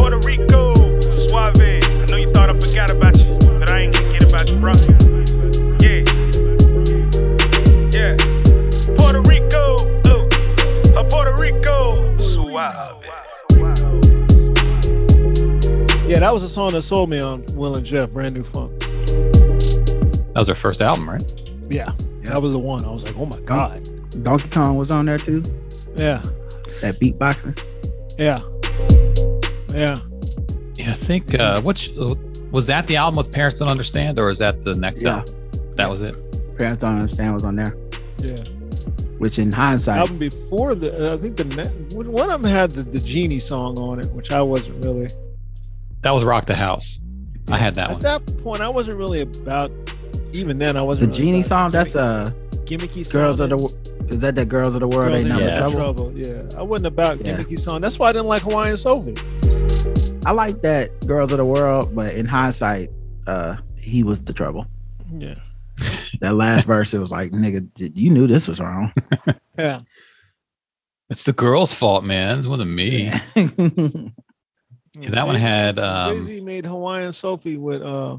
Puerto Rico, Suave. I know you thought I forgot about you, but I ain't gonna get about you, bro. Yeah. Yeah. Puerto Rico, uh, uh, Puerto Rico, Suave. Yeah, that was a song that sold me on Will and Jeff, Brand New Funk. That was their first album, right? Yeah, that was the one. I was like, oh my God. Donkey Kong was on there too. Yeah, That beatboxing. yeah, yeah. Yeah, I think uh which was that the album with Parents Don't Understand, or is that the next Yeah. album? That was it. Parents don't understand was on there. Yeah. Which in hindsight, Album before the, I think the one of them had the, the Genie song on it, which I wasn't really. That was Rock the House. I had that At one. At that point, I wasn't really about. Even then, I wasn't. really genie about song. That's uh, gimmicky song. girls of the. Is that the girls of the world? Girls Ain't in Yeah. trouble. trouble. Yeah, I wasn't about Yeah. gimmicky song. That's why I didn't like Hawaiian Sophie. I like that girls of the world, but in hindsight, uh, he was the trouble. Yeah, That last verse, it was like, nigga, you knew this was wrong. yeah. It's the girl's fault, man. It wasn't me. Yeah, that one had, um, Jay Z made Hawaiian Sophie with uh,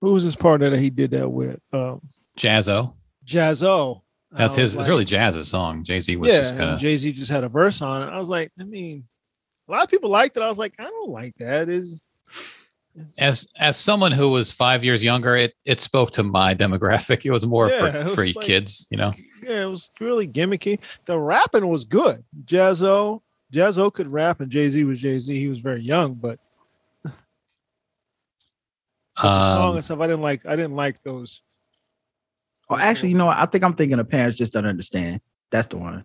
who was his partner that he did that with? Um, Jaz-O. Jaz-O. That's I was his. it's really Jazz's song. Jay Z was yeah, just kind of. Jay Z just had a verse on it. I was like, I mean, a lot of people liked it. I was like, I don't like that. Is As as someone who was five years younger, it it spoke to my demographic. It was more Yeah, for it for was you like- kids, you know. yeah, it was really gimmicky. The rapping was good. Jaz-O, Jaz-O could rap, and Jay Z was Jay Z. He was very young, but, but the song Um, and stuff, I didn't like. I didn't like those. oh, actually, you know what? I think I'm thinking of parents just don't understand. That's the one.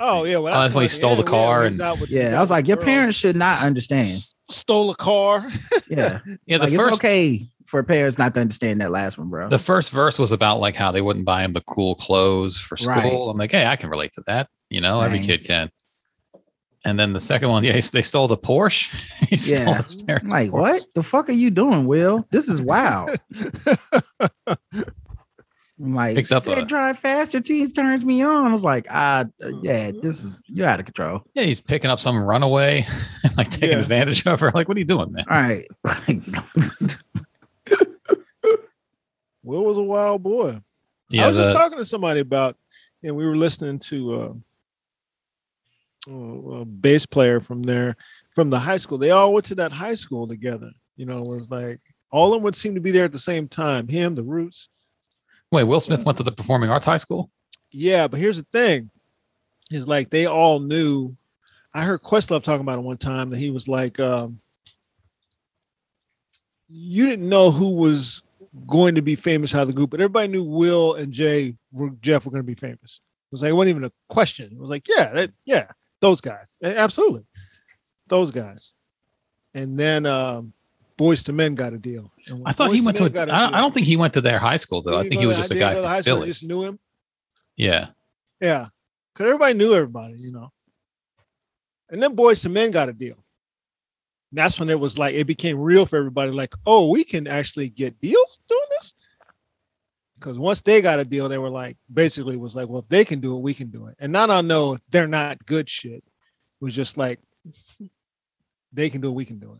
Oh, I Oh yeah, well, Oh, that's when he one- stole the car when and- yeah. I was like, your girl. parents should not understand. stole a car. Yeah, yeah, the like, first it's okay for parents not to understand that last one, bro. the first verse was about like how they wouldn't buy him the cool clothes for school. Right. I'm like, hey, I can relate to that. You know, every kid can. And then the second one, yeah, they stole the Porsche. he stole Yeah. his parents' I'm like, Porsche. what the fuck are you doing, Will? This is wild. I'm like, Picked up said a- drive faster, teens turns me on. I was like, ah, uh, yeah, this is you're out of control. Yeah, he's picking up some runaway, like taking Yeah. advantage of her. Like, what are you doing, man? All right, Will was a wild boy. Yeah, I Yeah, was just talking to somebody about, and we were listening to uh, uh, a bass player from there, from the high school. They all went to that high school together. You know, it was like all of them would seem to be there at the same time. Him, the Roots. Wait, Will Smith went to the Performing Arts High School. Yeah, but here's the thing: is like they all knew. I heard Questlove talking about it one time that he was like, um, you didn't know who was going to be famous out of the group, but everybody knew Will and Jay were Jeff were going to be famous. It was like it wasn't even a question. It was like, yeah, that, yeah, those guys, absolutely, those guys. And then um, Boyz II Men got a deal. And I thought he went to. A, I, don't, I don't think he went to their high school though. I think he was just a guy from Philly. Just knew him. Yeah, Yeah, because everybody knew everybody, you know. And then Boyz II Men got a deal. That's when it was like it became real for everybody. Like, oh, we can actually get deals doing this. Because once they got a deal, they were like, basically, was like, well, if they can do it, we can do it. And not on no, they're not good shit. It was just like, they can do it, we can do it.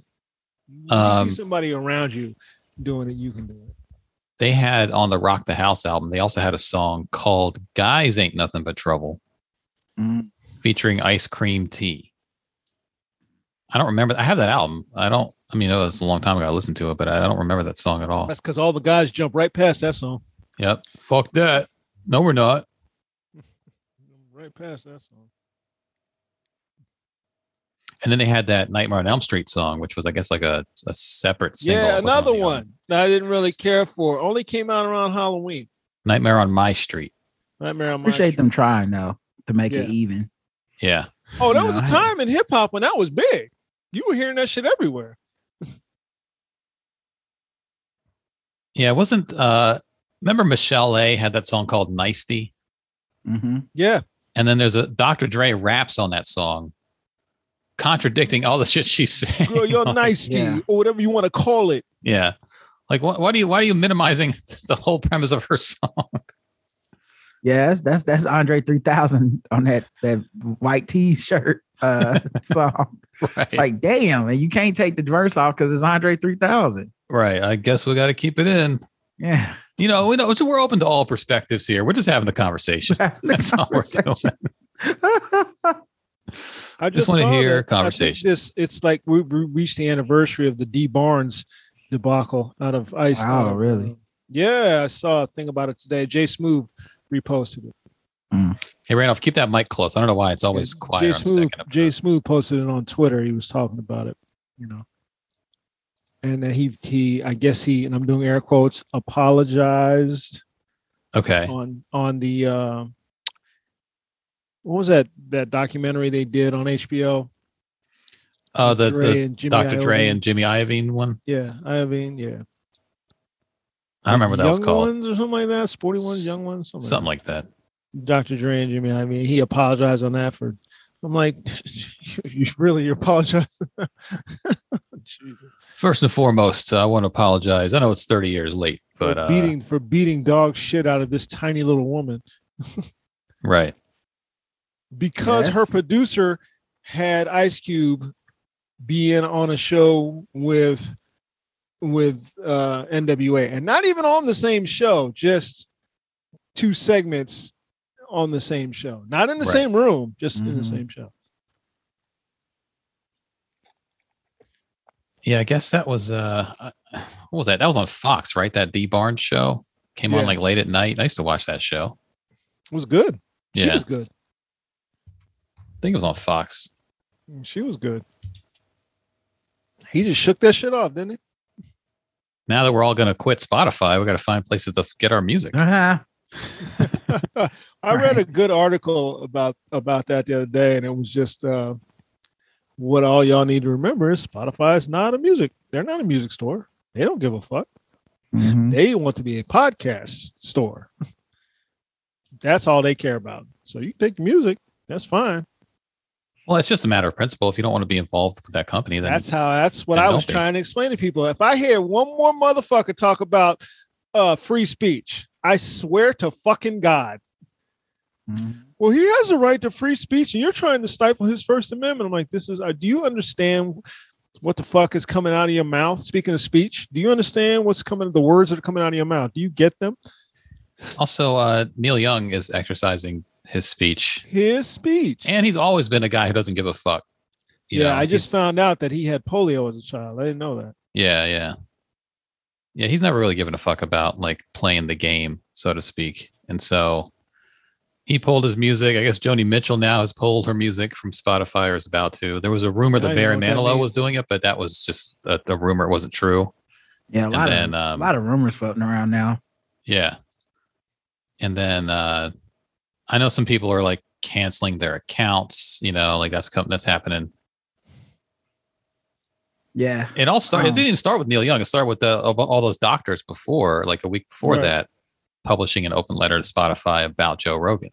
You Um, see somebody around you doing it, you can do it. they had on the Rock the House album. They also had a song called "Guys Ain't Nothing But Trouble," mm, featuring Ice Cream Tee. I don't remember. I have that album. I don't. I mean, it was a long time ago. I listened to it, but I don't remember that song at all. That's because all the guys jump right past that song. Yep. Fuck that. No, we're not. Right past that song. And then they had that Nightmare on Elm Street song, which was, I guess, like a, a separate single. Yeah, It wasn't on another one that I didn't really care for. Only came out around Halloween. Nightmare on My Street. Nightmare on My Appreciate Street. them trying though to make it even. Yeah. Oh, that You was know, a I- time in hip hop when that was big. You were hearing that shit everywhere. Yeah. It wasn't, uh, remember Michel'le had that song called Nicety? hmm Yeah. And then there's a Dr. Dre raps on that song, contradicting all the shit she's saying. Girl, you're Like, nice to yeah. you, or whatever you want to call it. Yeah. Like, why, why do you, why are you minimizing the whole premise of her song? Yeah, that's that's that's Andre 3000 on that that white t-shirt uh song. Right. It's like, damn, and you can't take the verse off because it's Andre 3000. right. I guess we got to keep it in. Yeah. You know, we know, so we're open to all perspectives here. We're just having the conversation. That's all we're doing. I Just wanna hear that. Conversation. This it's like we, we reached the anniversary of the Dee Barnes debacle out of Ice. Wow, really? Yeah, I saw a thing about it today. Jay Smooth reposted it. Hey, Randolph, keep that mic close. I don't know why it's always Jay quiet on Smooth, second. Jay Smooth posted it on Twitter. He was talking about it, you know. And he he I guess he and I'm doing air quotes apologized Okay. on on the uh what was that that documentary they did on HBO? Uh, the, Dre the Dr. Dre Iovine. and Jimmy Iovine one. yeah, I mean, yeah. I remember that was young called. ones or something like that. Sporty ones, young ones, something, Something like that. Dr. Dre and Jimmy. I mean, he apologized on that for. I'm like, you really you apologize? First and foremost, I want to apologize. I know it's 30 years late, but for uh, beating for beating dog shit out of this tiny little woman right. Because her producer had Ice Cube being on a show with with uh NWA and not even on the same show, just two segments on the same show. Not in the Right. same room, just in the Mhm. same show. Yeah, I guess that was uh, uh, what was that? That was on Fox, right? That Dee Barnes show came on like late at night. I used to watch that show. It was good. She Yeah, was good. I think it was on Fox. She was good. He just shook that shit off, didn't he? Now that we're all going to quit Spotify, we got to find places to get our music. Uh-huh. I read a good article about about that the other day, and it was just uh, what all y'all need to remember is Spotify is not a music. They're not a music store. They don't give a fuck. Mhm. They want to be a podcast store. That's all they care about. So you take music, that's fine. Well, it's just a matter of principle. If you don't want to be involved with that company, then That's how. That's what I was be. trying to explain to people. If I hear one more motherfucker talk about uh, free speech, I swear to fucking God, Mhm. well, he has a right to free speech, and you're trying to stifle his First Amendment. I'm like, this is. Uh, do you understand what the fuck is coming out of your mouth? Speaking of speech, do you understand what's coming? The words that are coming out of your mouth. Do you get them? also uh, Neil Young is exercising his speech, His speech. and he's always been a guy who doesn't give a fuck. You yeah, know, I just found out that he had polio as a child. I didn't know that. Yeah, yeah. Yeah, he's never really given a fuck about like playing the game, so to speak. And so he pulled his music. I guess Joni Mitchell now has pulled her music from Spotify or is about to. There was a rumor that don't Barry know what that Manilow was doing it, but that was just a, a rumor. It wasn't true. Yeah, a And lot then, of um, a lot of rumors floating around now. Yeah. And then uh I know some people are like canceling their accounts, you know, like that's come that's happening. Yeah. It all started. It Oh. didn't even start with Neil Young. It started with the all those doctors before, like a week before Right. that, publishing an open letter to Spotify about Joe Rogan.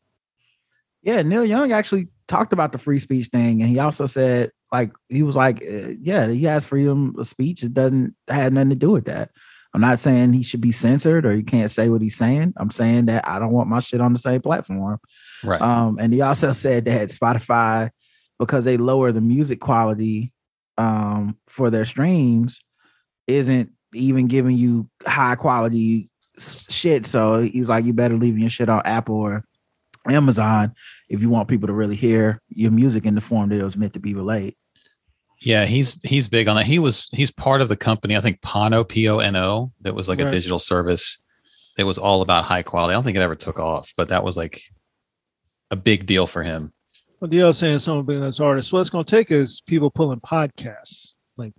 Yeah, Neil Young actually talked about the free speech thing, and he also said, like, he was like, uh, yeah, he has freedom of speech. It doesn't had nothing to do with that. I'm not saying he should be censored or he can't say what he's saying. I'm saying that I don't want my shit on the same platform. Right. Um, and he also said that Spotify, because they lower the music quality um, for their streams, isn't even giving you high quality shit. So he's like, you better leave your shit on Apple or Amazon if you want people to really hear your music in the form that it was meant to be relayed. Yeah, he's he's big on that. He was he's part of the company, I think Pono P O N O, that was like a digital service It was all about high quality. I don't think it ever took off, but that was like a big deal for him. Well, DL's saying someone being this artist. What it's going to take is people pulling podcasts, like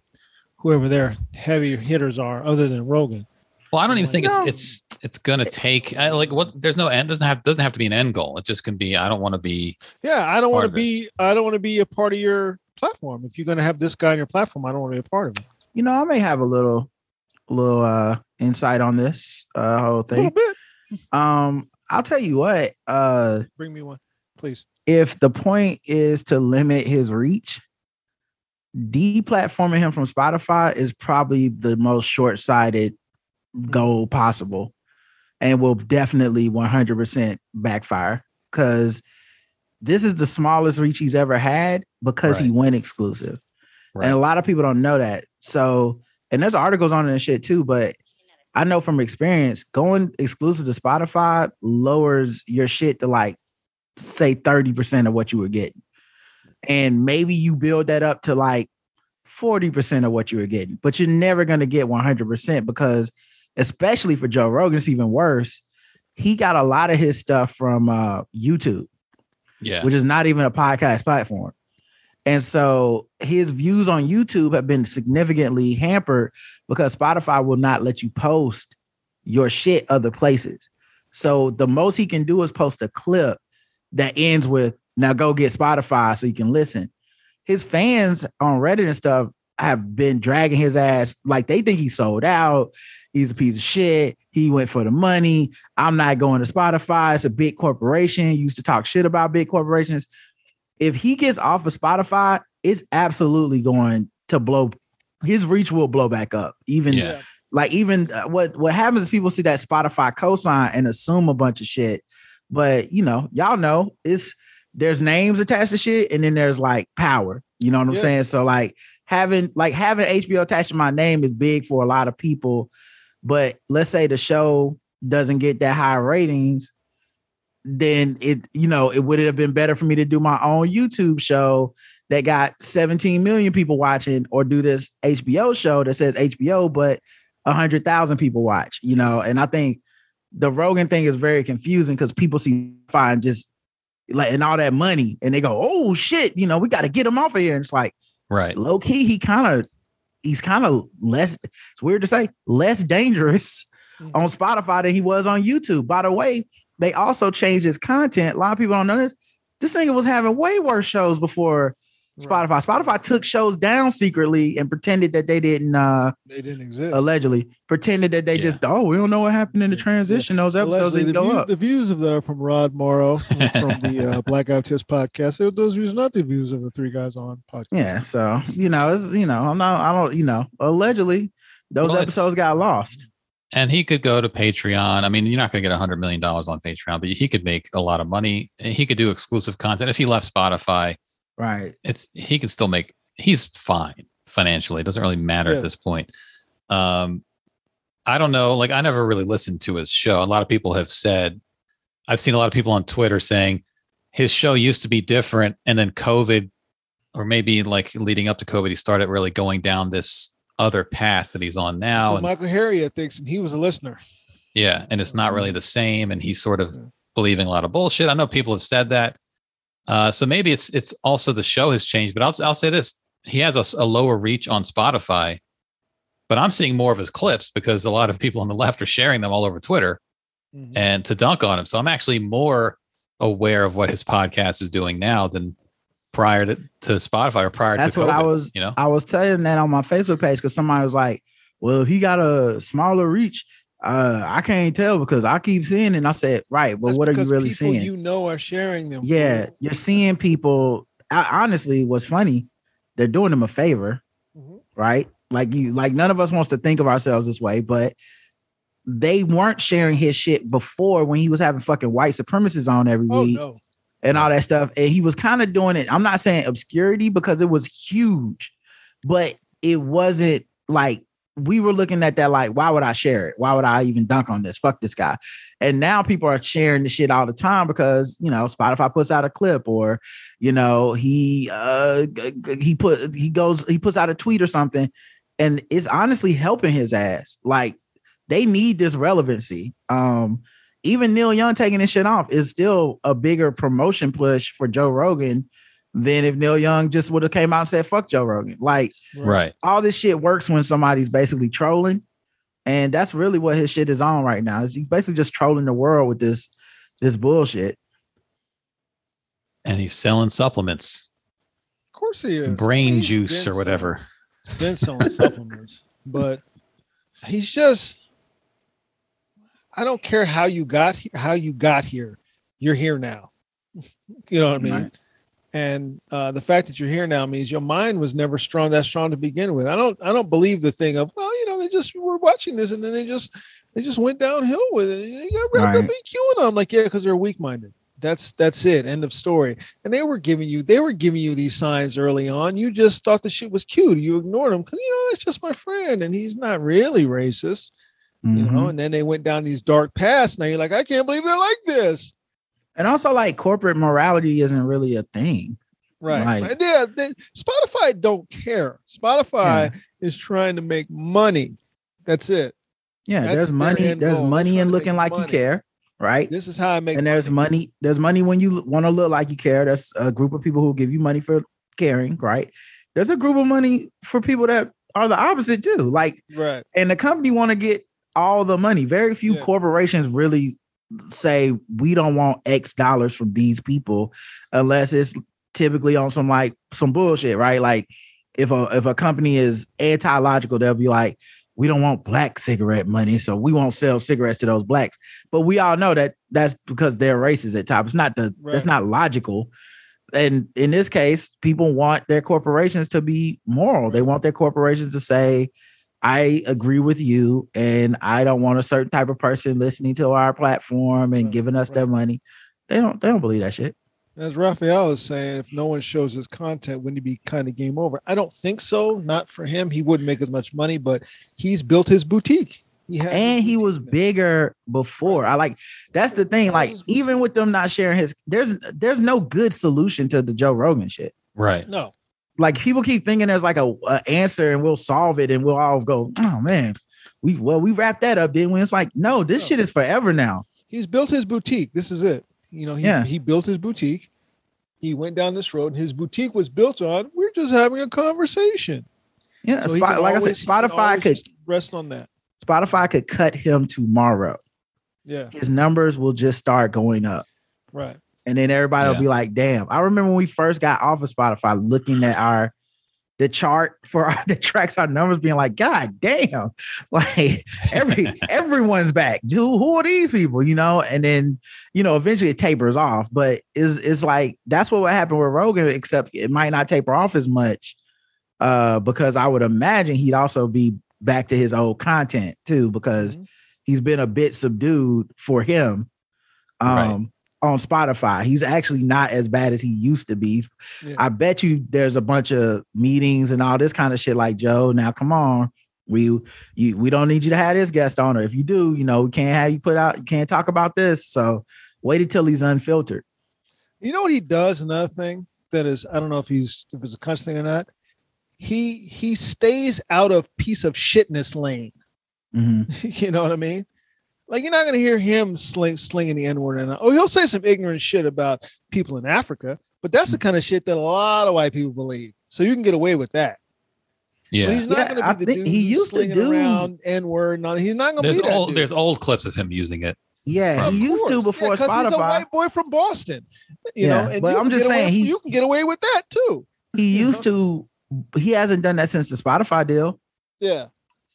whoever their heavy hitters are, other than Rogan. Well, I don't even think No. it's it's it's gonna take I, like what. There's no end. Doesn't have doesn't have to be an end goal. It just can be. I don't want to be. Yeah, I don't want to be. I don't want to be a part of your platform. If you're going to have this guy on your platform, I don't want to be a part of it. You know, I may have a little, little uh insight on this uh whole A little thing. bit. Um, I'll tell you what. Uh, Bring me one, please. if the point is to limit his reach, deplatforming him from Spotify is probably the most short-sighted goal possible, and will definitely 100% backfire because this is the smallest reach he's ever had because he went exclusive. Right. And a lot of people don't know that. So, and there's articles on it and shit too, but I know from experience, going exclusive to Spotify lowers your shit to like say 30% of what you were getting. And maybe you build that up to like 40% of what you were getting, but you're never going to get 100% because, especially for Joe Rogan, it's even worse. He got a lot of his stuff from uh, YouTube yeah. which is not even a podcast platform. And so his views on YouTube have been significantly hampered because Spotify will not let you post your shit other places. So the most he can do is post a clip that ends with now go get Spotify so you can listen. His fans on Reddit and stuff have been dragging his ass like they think he sold out. He's a piece of shit. He went for the money. I'm not going to Spotify. It's a big corporation. Used to talk shit about big corporations. If he gets off of Spotify, it's absolutely going to blow. His reach will blow back up. Even Yeah. like even uh, what what happens is people see that Spotify cosign and assume a bunch of shit. But you know, y'all know it's there's names attached to shit, and then there's like power. You know what I'm Yeah. saying? So like having like having HBO attached to my name is big for a lot of people. But let's say the show doesn't get that high ratings, then it you know it would have been better for me to do my own YouTube show that got 17 million people watching, or do this HBO show that says HBO, but hundred thousand people watch. You know, and I think the Rogan thing is very confusing because people see fine just like and all that money, and they go, "Oh shit!" You know, we got to get them off of here. And it's like Right. low key, he kind of he's kind of less. It's weird to say less dangerous Mhm. on Spotify than he was on YouTube. By the way, they also changed his content. A lot of people don't know this. This nigga was having way worse shows before Right. Spotify. Spotify took shows down secretly and pretended that they didn't uh They didn't exist. allegedly pretended that they Yeah. just oh we don't know what happened in the Yeah. transition. Those episodes Allegedly, didn't the, go view- up. the views of the from Rod Morrow from the uh, Black Out Tips podcast. they- Those views, not the views of the three guys on podcast. Yeah, so you know, it's you know, I'm not, I don't, you know, allegedly those Well, episodes got lost. And he could go to Patreon. I mean, you're not going to get a hundred million dollars on Patreon, but he could make a lot of money. He could do exclusive content. If he left Spotify, Right. it's he can still make. He's fine financially. It doesn't really matter Yeah. at this point. Um, I don't know. Like, I never really listened to his show. A lot of people have said. I've seen a lot of people on Twitter saying his show used to be different, and then COVID, or maybe like leading up to COVID, he started really going down this other path that he's on now. so and- Michael Harriot thinks, and he was a listener. yeah, and it's not really the same, and he's sort of believing a lot of bullshit. I know people have said that, uh, so maybe it's it's also the show has changed. But I'll I'll say this: he has a lower reach on Spotify, but I'm seeing more of his clips because a lot of people on the left are sharing them all over Twitter Mhm. and to dunk on him. So I'm actually more aware of what his podcast is doing now than prior to, to Spotify or prior That's to what I was. you know. I was telling that on my Facebook page because somebody was like, "Well, if he got a smaller reach, uh, I can't tell because I keep seeing." it. And I said, "Right, but That's what are you really people seeing?" You know, are sharing them. yeah, you're seeing people. I, honestly, what's funny, they're doing them a favor, Mhm. right? Like you, like none of us wants to think of ourselves this way, but they weren't sharing his shit before when he was having fucking white supremacists on every Oh week no. and all that stuff. And he was kind of doing it. I'm not saying obscurity because it was huge, but it wasn't like we were looking at that like, why would I share it? Why would I even dunk on this? Fuck this guy. And now people are sharing the shit all the time because you know Spotify puts out a clip or you know he uh he put he goes he puts out a tweet or something, and it's honestly helping his ass. Like they need this relevancy. Um, even Neil Young taking this shit off is still a bigger promotion push for Joe Rogan than if Neil Young just would have came out and said fuck Joe Rogan. Like Right. all this shit works when somebody's basically trolling, and that's really what his shit is on right now. Is he's basically just trolling the world with this this bullshit. And he's selling supplements, Of course he is. brain He's juice or whatever. selling- Been selling supplements, but he's just. I don't care how you got he- how you got here. You're here now. You know what I mean? Right. And uh, the fact that you're here now means your mind was never strong that strong to begin with. I don't I don't believe the thing of well, you know, they just were watching this and then they just they just went downhill with it. You got wrapped up Right. EQing them. I'm like, yeah, because they're weak minded. That's that's it. End of story. And they were giving you they were giving you these signs early on. You just thought the shit was cute. You ignored them because you know that's just my friend and he's not really racist. You know. Mhm. And then they went down these dark paths. Now you're like, I can't believe they're like this. And also, like corporate morality isn't really a thing. Right. Right. right. Yeah. They, Spotify don't care. Spotify is trying to make money. That's it. Yeah, That's there's money. There's goal. Money in looking like you care, right? This is how I make and there's money. money. There's money when you want to look like you care. That's a group of people who give you money for caring, right? There's a group of money for people that are the opposite too. Like, Right. and the company want to get all the money. Very few Yeah. corporations really say we don't want X dollars from these people unless it's typically on some like some bullshit, right? Like if a if a company is anti-logical, they'll be like, we don't want black cigarette money, so we won't sell cigarettes to those blacks. But we all know that that's because they're racist at top. It's not the that's not logical. And in this case, people want their corporations to be moral. They want their corporations to say, I agree with you, and I don't want a certain type of person listening to our platform and Right, giving us their money. They don't they don't believe that shit. As Raphael is saying, if no one shows his content, wouldn't it be kind of game over? I don't think so. Not for him. He wouldn't make as much money, but he's built his boutique. He had his and he was now. bigger before. I like that's the thing. Like even with them not sharing his, there's there's no good solution to the Joe Rogan shit. Right. No. Like people keep thinking there's like a, a answer and we'll solve it and we'll all go, oh man, we well we wrapped that up. Then when it's like, no, this No. shit is forever now. He's built his boutique. This is it. You know, he, Yeah. he built his boutique. He went down this road, and his boutique was built on. We're just having a conversation. Yeah, So he Spot- can like I said, Spotify always could rest on that. Spotify could cut him tomorrow. Yeah, His numbers will just start going up. right. And then everybody Yeah. will be like, damn. I remember when we first got off of Spotify looking at our the chart for our, the tracks, our numbers being like, God damn, like every everyone's back. Who, who are these people? You know, and then you know, eventually it tapers off, but is it's like that's what would happen with Rogan, except it might not taper off as much. Uh, because I would imagine he'd also be back to his old content too, because Mhm. he's been a bit subdued for him. Um Right. On Spotify. He's actually not as bad as he used to be. Yeah. I bet you there's a bunch of meetings and all this kind of shit like Joe. Now come on. We you we don't need you to have this guest on or if you do, you know, we can't have you put out you can't talk about this. So wait until he's unfiltered. You know what he does? Another thing that is, I don't know if he's if it's a conscious thing or not. He he stays out of piece of shitness lane. Mhm. you know what I mean? Like you're not gonna hear him sling slinging the N word and oh he'll say some ignorant shit about people in Africa, but that's the Mm. kind of shit that a lot of white people believe. So you can get away with that. But Yeah. he's not Yeah, gonna be I the think dude he who's used to do- around N word. No, he's not gonna be that old dude. there's old clips of him using it. Yeah, Of he used to course. before Yeah, 'cause He's a white boy from Boston, you Yeah, know. And but you I'm just get away- saying he- you can get away with that too. He you used to he hasn't done that since the Spotify deal. Yeah,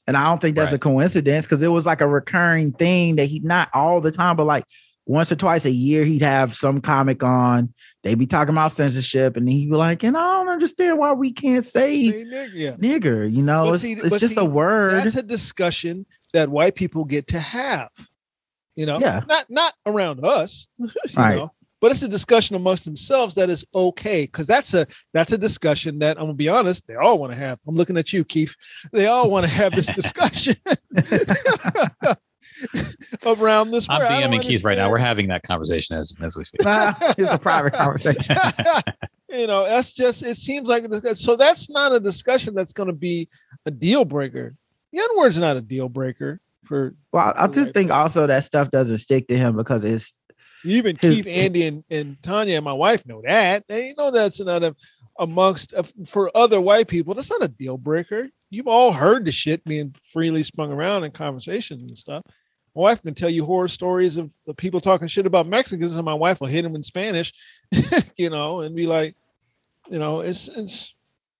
And I don't think that's a coincidence because it was like a recurring thing that he not all the time, but like once or twice a year, he'd have some comic on. They'd be talking about censorship, and he'd be like, and I don't understand why we can't say yeah. nigger. You know, But it's, see- it's just see, a word. That's a discussion that white people get to have. You know, Yeah. not not around us, you Right. know, but it's a discussion amongst themselves that is okay because that's a that's a discussion that I'm gonna be honest, they all want to have. I'm looking at you, Keith. They all want to have this discussion around this. I'm where I don't DMing Keith right now. We're having that conversation as as we speak. it's a private conversation. you know, that's just it seems like a so that's not a discussion that's going to be a deal breaker. The N word's not a deal breaker for Well, I just think also that stuff doesn't stick to him because it's even His- Keith, Andy, and, and Tanya and my wife know that. They know that's not a amongst uh, for other white people. That's not a deal breaker. You've all heard the shit being freely sprung around in conversations and stuff. My wife can tell you horror stories of the people talking shit about Mexicans, and my wife will hit them in Spanish, you know, and be like, you know, it's it's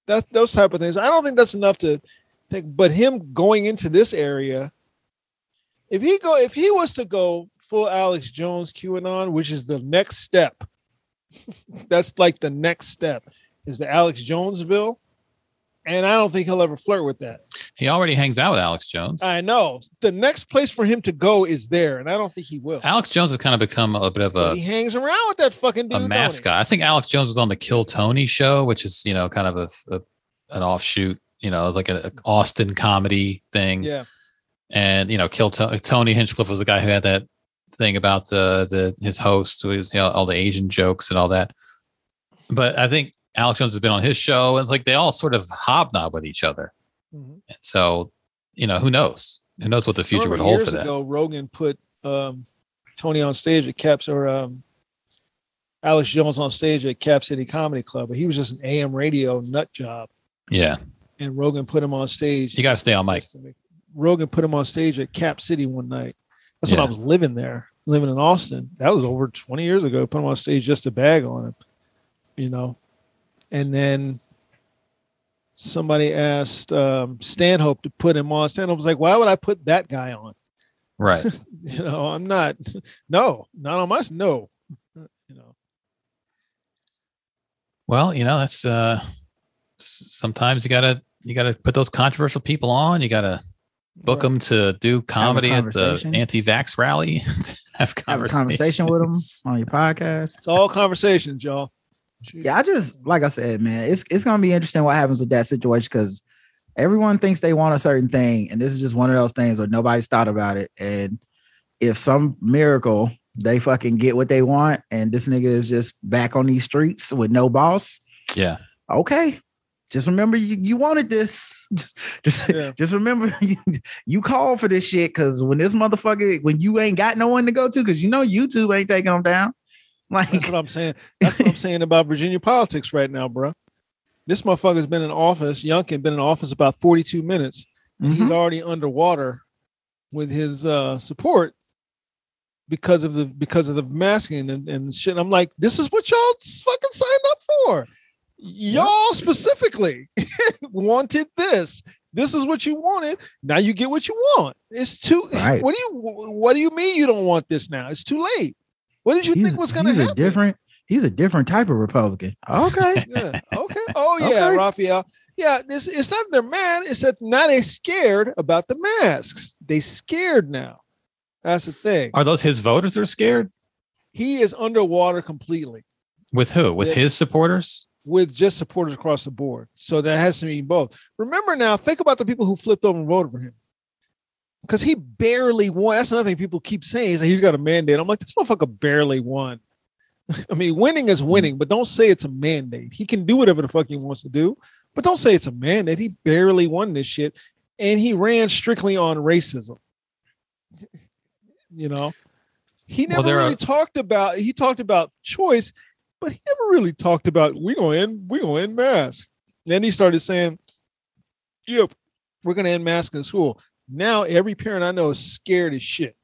that's those type of things. I don't think that's enough to take. But him going into this area, if he go, if he was to go full Alex Jones QAnon, which is the next step, that's like the next step, is the Alex Jones bill. And I don't think he'll ever flirt with that. He already hangs out with Alex Jones. I know the next place for him to go is there, and I don't think he will. Alex Jones has kind of become a bit of But a he hangs around with that fucking dude. a mascot. I think Alex Jones was on the Kill Tony show, which is you know kind of a, a an offshoot. You know, it's like an Austin comedy thing. Yeah, and you know, Kill To- Tony Hinchcliffe was the guy who had that thing about the the his host, who was you know all the Asian jokes and all that. But I think Alex Jones has been on his show, and it's like they all sort of hobnob with each other. Mhm. And so, you know, who knows? Who knows what the future would hold years for that? ago, Rogan put um, Tony on stage at Caps or um, Alex Jones on stage at Cap City Comedy Club, but he was just an AM radio nut job, Yeah, and Rogan put him on stage. you got to stay on mic. Rogan put him on stage at Cap City one night. That's when I was living there, living in Austin. That was over 20 years ago. Put him on stage just to bag on him, you know. And then somebody asked um, Stanhope to put him on. Stanhope was like, "Why would I put that guy on?" Right. You know, I'm not. No, not on my. No, you know. Well, you know, that's uh sometimes you gotta you gotta put those controversial people on. You gotta book them to do comedy at the anti-vax rally. have have a conversation with them on your podcast. It's all conversations, y'all. Yeah, I just like I said, man, it's it's gonna be interesting what happens with that situation because everyone thinks they want a certain thing, and this is just one of those things where nobody's thought about it. And if some miracle they fucking get what they want, and this nigga is just back on these streets with no boss, Yeah. okay. Just remember you, you wanted this. Just just, Yeah. just remember you, you called for this shit because when this motherfucker when you ain't got no one to go to because you know YouTube ain't taking them down. Like That's what I'm saying. That's what I'm saying about Virginia politics right now, bro. This motherfucker's been in office. Youngkin been in office about 42 minutes. and Mhm. He's already underwater with his uh, support because of the because of the masking and, and shit. I'm like, this is what y'all fucking signed up for. Y'all specifically wanted this. This is what you wanted. Now you get what you want. It's too. Right. What do you What do you mean you don't want this now? It's too late. What did you he's, think was going to he's happen? a different he's a different type of Republican. Okay. yeah. Okay. Oh yeah, Okay. Raphael. Yeah, this it's not they're mad. It's that now they scared about the masks. They scared now. That's the thing. Are those his voters that are scared? He is underwater completely With who? With Yeah. his supporters? With just supporters across the board. So that has to mean both. Remember now, think about the people who flipped over and voted for him. Because he barely won. That's another thing people keep saying is that he's got a mandate. I'm like, this motherfucker barely won. I mean, winning is winning, but don't say it's a mandate. He can do whatever the fuck he wants to do, but don't say it's a mandate. He barely won this shit. And he ran strictly on racism. You know, he never there really are- talked about he talked about choice, but he never really talked about we're gonna end we gonna end masks. Then he started saying, "Yep, we're gonna end masks in school." Now every parent I know is scared as shit.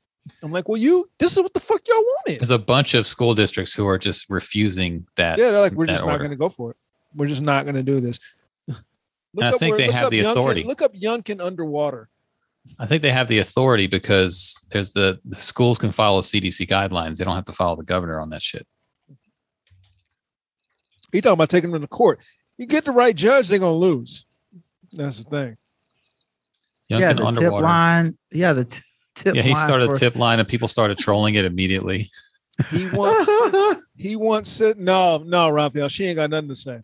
I'm like, well, you this is what the fuck y'all wanted. There's a bunch of school districts who are just refusing that. Yeah, they're like, we're just not gonna go for it. We're just not gonna do this. Look I think they have the authority. Look up Youngkin underwater. I think they have the authority because there's the, the schools can follow CDC guidelines. They don't have to follow the governor on that shit. He talking about taking them to court. You get the right judge, they're gonna lose. That's the thing. he has Youngkin a tip line. Yeah, the a t- tip Yeah, he line started for- a tip line and people started trolling it immediately. He wants he wants it. No, no, Raphael, she ain't got nothing to say.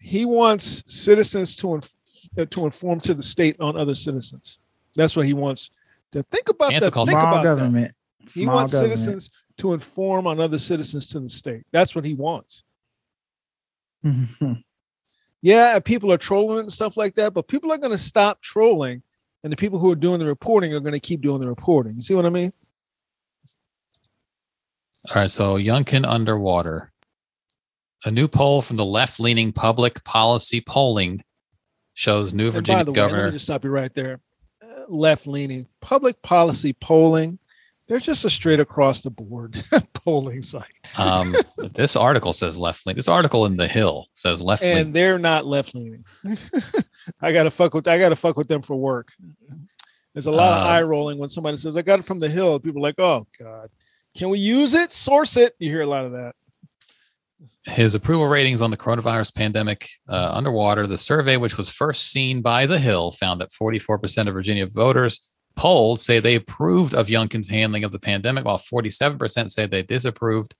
He wants citizens to inf- uh, to inform to the state on other citizens. That's what he wants to think about. Cancel That. culture. Think Small about that. government. He Small wants government. citizens to inform on other citizens to the state. That's what he wants. Yeah, people are trolling and stuff like that, but people are going to stop trolling, and the people who are doing the reporting are going to keep doing the reporting. You see what I mean? All right, so Youngkin underwater. A new poll from the left-leaning public policy polling shows New And by Virginia the way, let governor. me just stop you right there. Uh, left leaning public policy polling. They're just a straight across the board polling site, um, this article says left-leaning. This article in the Hill says left-leaning. and they're not left leaning. I gotta fuck with. I gotta fuck with them for work. There's a lot of Uh, eye rolling when somebody says, "I got it from the Hill." People are like, "Oh God, can we use it? Source it." You hear a lot of that. his approval ratings on the coronavirus pandemic uh, underwater. The survey, which was first seen by The Hill, found that 44% of Virginia voters polled say they approved of Youngkin's handling of the pandemic, while 47% say they disapproved.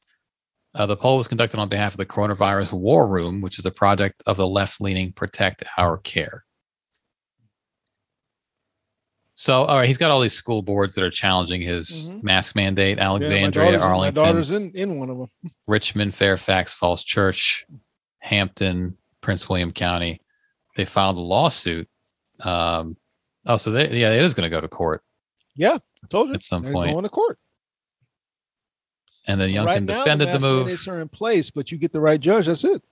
Uh, the poll was conducted on behalf of the Coronavirus War Room, which is a project of the left leaning Protect Our Care. So, all right, he's got all these school boards that are challenging his Mhm. mask mandate. Yeah, my Alexandria, Arlington, My daughter's in, in one of them. Richmond, Fairfax, Falls Church, Hampton, Prince William County. They filed a lawsuit. Um, oh, so they, yeah, it is going to go to court Yeah, I told you. at some They're point. going to court. And then Youngkin right now, defended the, mask move. mandates are in place, but you get the right judge. That's it.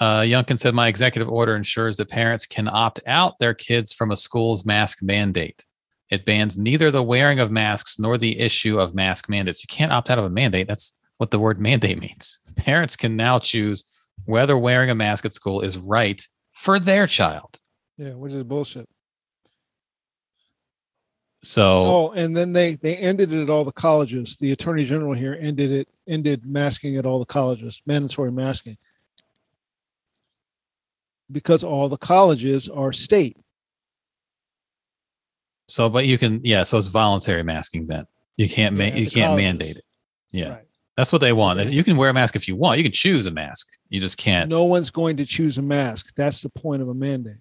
Uh, Youngkin said, My executive order ensures that parents can opt out their kids from a school's mask mandate. It bans neither the wearing of masks nor the issue of mask mandates. You can't opt out of a mandate. That's what the word mandate means. Parents can now choose whether wearing a mask at school is right for their child. Yeah, which is bullshit. So, Oh, and then they they ended it at all the colleges. The attorney general here ended it ended masking at all the colleges, mandatory masking, because all the colleges are state. so, but you can, yeah. So it's voluntary masking. Then you can't, ma- Yeah, at you can't colleges. mandate it. Yeah, Right. that's what they want. You can wear a mask if you want. You can choose a mask. You just can't. No one's going to choose a mask. That's the point of a mandate.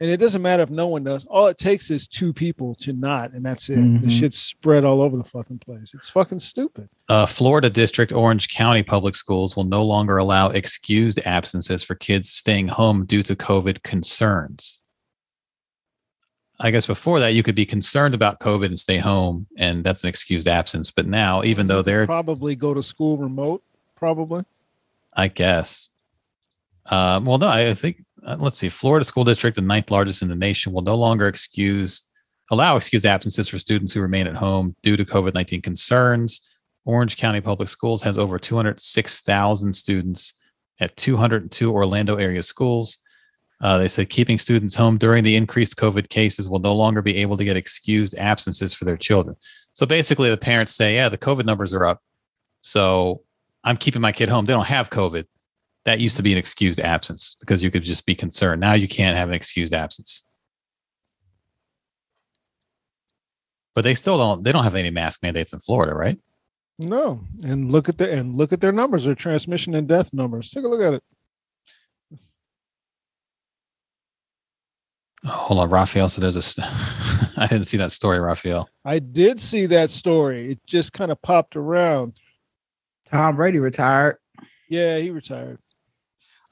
And it doesn't matter if no one does. All it takes is two people to not, and that's it. The Mhm. shit's spread all over the fucking place. It's fucking stupid. Uh, Florida District Orange County Public Schools will no longer allow excused absences for kids staying home due to COVID concerns. I guess before that, you could be concerned about COVID and stay home, and that's an excused absence. But now, even though they're, probably go to school remote, probably. I guess, uh, well, no, I think, uh, let's see, Florida School District, the ninth largest in the nation, will no longer excuse, allow excused absences for students who remain at home due to COVID 19 concerns. Orange County Public Schools has over 206,000 students at 202 Orlando area schools. Uh, they said keeping students home during the increased COVID cases will no longer be able to get excused absences for their children. So basically, the parents say, Yeah, the COVID numbers are up. So I'm keeping my kid home. They don't have COVID. That used to be an excused absence because you could just be concerned. Now you can't have an excused absence. But they still don't, they don't have any mask mandates in Florida, right? No, and look at the and look at their numbers, their transmission and death numbers. Take a look at it. Hold on, Raphael. So there's a. St- I didn't see that story, Raphael. I did see that story. It just kind of popped around. Tom Brady retired. Yeah, he retired.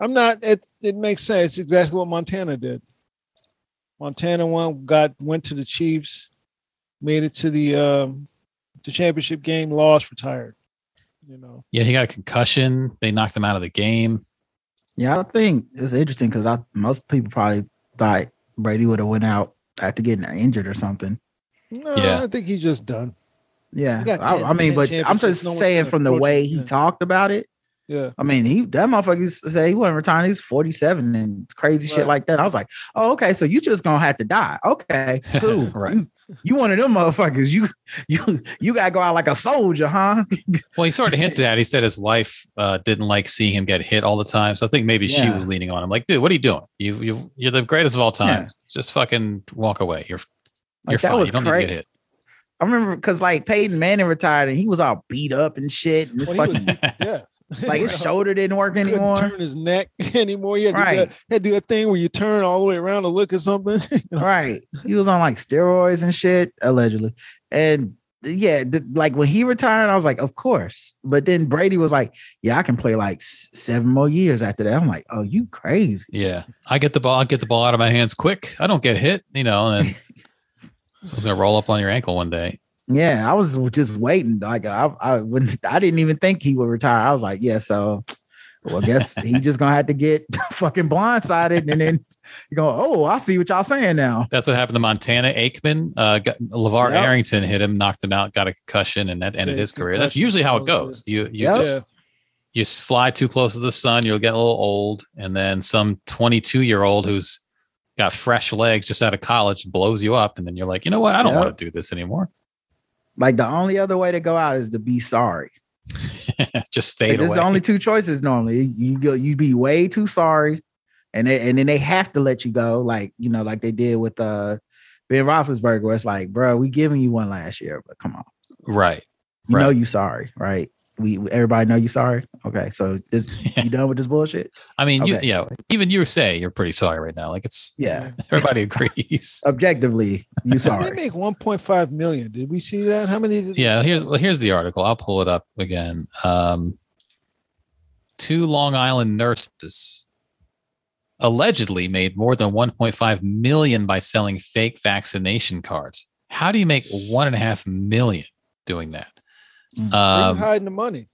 I'm not. It it makes sense. It's exactly what Montana did. Montana one got went to the Chiefs, made it to the um, the championship game, lost, retired. You know, Yeah, he got a concussion. They knocked him out of the game. Yeah, I think it's interesting because I most people probably thought Brady would have went out after getting injured or something. no, Yeah. I think he's just done. Yeah, He got I, 10 I mean, but I'm just No saying from the way he yeah. talked about it. Yeah, I mean, he that motherfucker used to say he wasn't retiring. He's 47 and crazy shit like that. I was like, oh, okay, so you just gonna have to die. Okay, cool. Right. You, you one of them motherfuckers. You you you gotta go out like a soldier, huh? Well, he sort of hinted at. He said his wife uh, didn't like seeing him get hit all the time. So I think maybe she was leaning on him. Like, dude, what are you doing? You you you're the greatest of all time. Yeah. Just fucking walk away. You're you're Like, fine. was You don't need to get hit. I remember because like Peyton Manning retired and he was all beat up and shit. And his Well, he fucking Yeah. like his shoulder didn't work couldn't anymore. turn his neck anymore. He had, to do Right. that, had to do that thing where you turn all the way around to look at something. You know? Right. He was on like steroids and shit, allegedly. And yeah, th- like when he retired, I was like, of course. But then Brady was like, yeah, I can play like s- seven more years after that. I'm like, oh, you crazy. Yeah, I get the ball. I get the ball out of my hands quick. I don't get hit. You know, and then someone's gonna roll up on your ankle one day. Yeah, I was just waiting. Like I, I when I didn't even think he would retire. I was like, yeah, so well, I guess he just gonna have to get fucking blindsided, and then you go, oh, I see what y'all saying now. That's what happened to Montana Aikman. Uh, got, LaVar Yep. Arrington hit him, knocked him out, got a concussion, and that ended Yeah, his career. That's usually how it goes. You you Yep. just you fly too close to the sun, you'll get a little old, and then some 22 year old who's got fresh legs just out of college blows you up, and then you're like, you know what? I don't Yep. want to do this anymore. Like the only other way to go out is to be sorry. just fade There's only two choices normally. You go, you be way too sorry, and they, and then they have to let you go, like you know, like they did with uh Ben Roethlisberger. Where it's like, bro, we giving you one last year, but come on, right. you know you sorry, right? We everybody know you sorry. Okay, so this, you done with this bullshit? I mean, you, Okay. yeah, even you say you're pretty sorry right now. Like it's Yeah, everybody agrees. objectively, you sorry. They make 1.5 million. Did we see that? How many? Did Yeah, here's well, here's the article. I'll pull it up again. Um, two Long Island nurses allegedly made more than 1.5 million by selling fake vaccination cards. How do you make one and a half million doing that? Mm. Where you Um, hiding the money?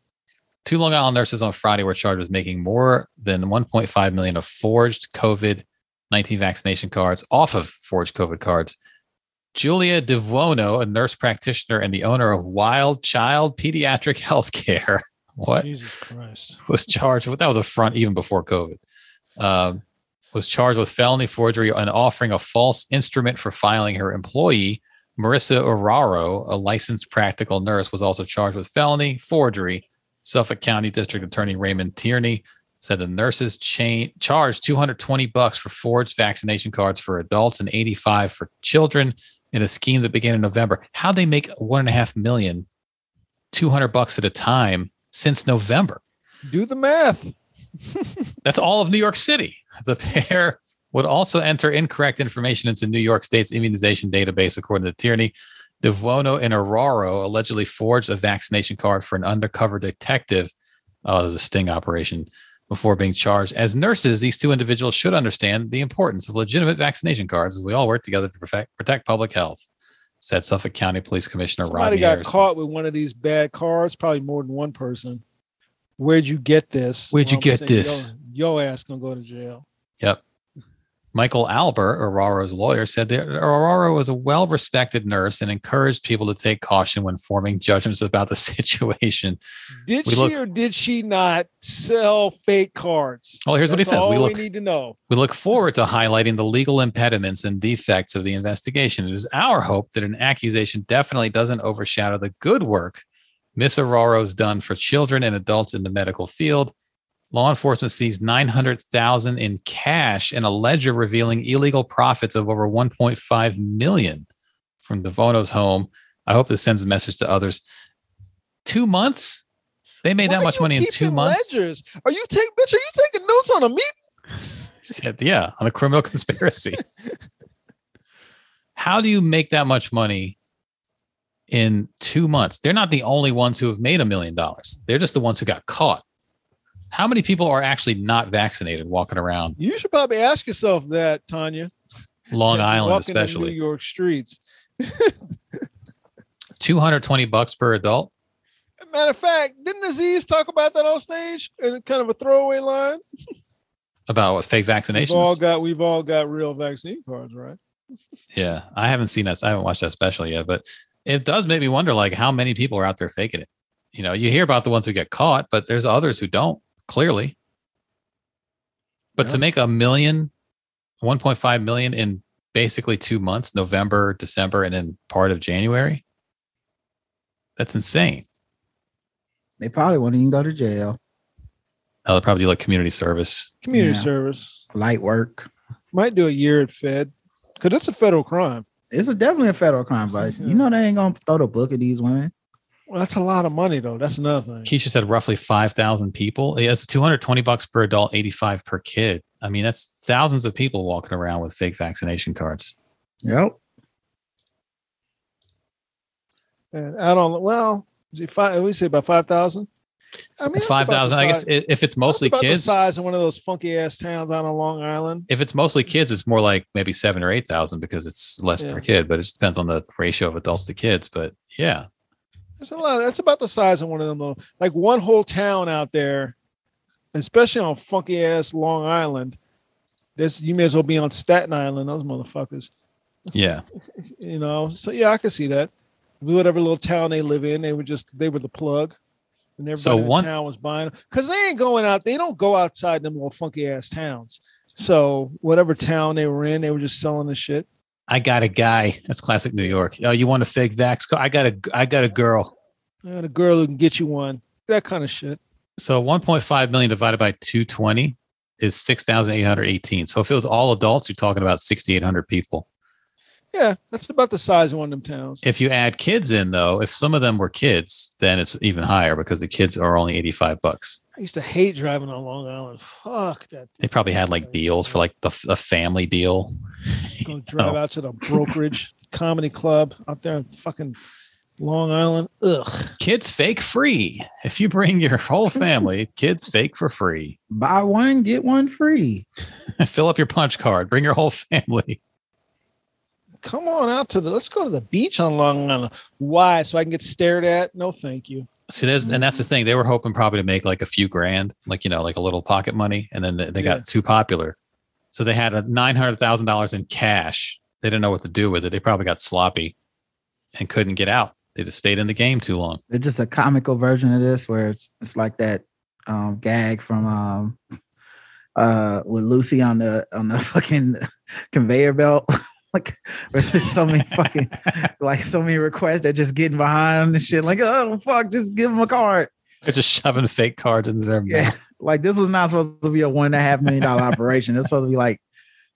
two Long Island nurses on Friday were charged with making more than 1.5 million of forged COVID 19 vaccination cards off of forged COVID cards. Julia DeVuono, a nurse practitioner and the owner of Wild Child Pediatric Healthcare, what Jesus Christ. was charged with? That was a front even before COVID. Um, was charged with felony forgery and offering a false instrument for filing her employee. Marissa Urraro, a licensed practical nurse, was also charged with felony forgery. Suffolk County District Attorney Raymond Tierney said the nurses cha- charged 220 bucks for forged vaccination cards for adults and 85 for children in a scheme that began in November. How they make one and a half million, 200 bucks at a time since November? Do the math. That's all of New York City. The pair would also enter incorrect information into New York State's immunization database, according to Tierney. DeVuono and Aurora allegedly forged a vaccination card for an undercover detective. Oh, there's a sting operation before being charged. As nurses, these two individuals should understand the importance of legitimate vaccination cards as we all work together to protect, protect public health, said Suffolk County Police Commissioner Somebody Rodney got Harrison. caught with one of these bad cards. Probably more than one person. Where'd you get this? Where'd you I'm get saying, this? Yo, yo ass gonna go to jail. Yep. Michael Albert, Aurora's lawyer, said that Aurora was a well respected nurse and encouraged people to take caution when forming judgments about the situation. Did We she look- or did she not sell fake cards? Well, here's what he says. All We we, look need to know. we look forward to highlighting the legal impediments and defects of the investigation. It is our hope that an accusation definitely doesn't overshadow the good work Miss Aurora's done for children and adults in the medical field. Law enforcement seized 900,000 in cash and a ledger revealing illegal profits of over 1.5 million from DeVuono's home. I hope this sends a message to others. 2 months? They made Why that much money in 2 months? Ledgers? Are you taking bitch? Are you taking notes on a meeting? Yeah, on a criminal conspiracy. How do you make that much money in two months? They're not the only ones who have made a million dollars. They're just the ones who got caught. How many people are actually not vaccinated walking around You should probably ask yourself that, Tanya. Long Island, in New? York streets. 220 bucks per adult. Matter of fact, didn't Aziz talk about that on stage in kind of a throwaway line? About what, fake We've all vaccinations? got we've all got real vaccine cards, right? Yeah, I haven't seen that. I haven't watched that special yet, but it does make me wonder like how many people are out there faking it. You know, you hear about the ones who get caught, but there's others who don't, clearly. But to make a million, 1.5 million in basically two months, November, December, and then part of January, that's insane. They probably won't even go to jail. Oh, they'll probably do like community service. Community Yeah. service Light work. might do a year at Fed because it's a federal crime. It's a definitely a federal crime, but you know they ain't gonna throw the book at these women. Well, that's a lot of money, though. That's another thing. Keisha said roughly 5,000 people. Yeah, it's 220 bucks per adult, 85 per kid. I mean, that's thousands of people walking around with fake vaccination cards. Yep. And I don't. Well, five, we say about five thousand. I mean, that's about the 5,000. I guess if it's mostly about kids, The size of one of those funky ass towns out on Long Island. if it's mostly kids, it's more like maybe seven or 8,000 because it's less Yeah. per kid, but it just depends on the ratio of adults to kids. But yeah, There's a lot. That's about the size of one of them. Little, like one whole town out there, especially on funky ass Long Island. This you may as well be on Staten Island. Those motherfuckers. yeah. You know. So yeah, I could see that. Whatever little town they live in, they were just they were the plug. And everybody So in the one- town was buying because they ain't going out. They don't go outside them little funky ass towns. So whatever town they were in, they were just selling the shit. I got a guy. That's classic New York. Oh, you want a fake vax? I got a, I got a girl. I got a girl who can get you one. That kind of shit. So 1.5 million divided by 220 is 6,818. So if it was all adults, you're talking about 6,800 people. Yeah, that's about the size of one of them towns. If you add kids in, though, if some of them were kids, then it's even higher because the kids are only 85 bucks. I used to hate driving on Long Island. Fuck that. They probably had like deals for like the, the family deal. Go drive Oh. out to the brokerage comedy club out there in fucking Long Island. Ugh. Kids fake free. If you bring your whole family, kids fake for free. Buy one, get one free. Fill up your punch card. Bring your whole family. Come on out to the. Let's go to the beach on Long Island. Why? So I can get stared at? No, thank you. See, there's and that's the thing. They were hoping probably to make like a few grand, like you know, like a little pocket money, and then they, they Yeah. got too popular, so they had a nine hundred thousand dollars in cash. They didn't know what to do with it. They probably got sloppy and couldn't get out. They just stayed in the game too long. It's just a comical version of this where it's it's like that um gag from um uh with Lucy on the on the fucking conveyor belt. like there's just so many fucking like so many requests that just getting behind and shit. Like, oh fuck, just give them a card. They're just shoving fake cards into their Yeah. mouth. Like this was not supposed to be a one and a half million dollar operation. It's supposed to be like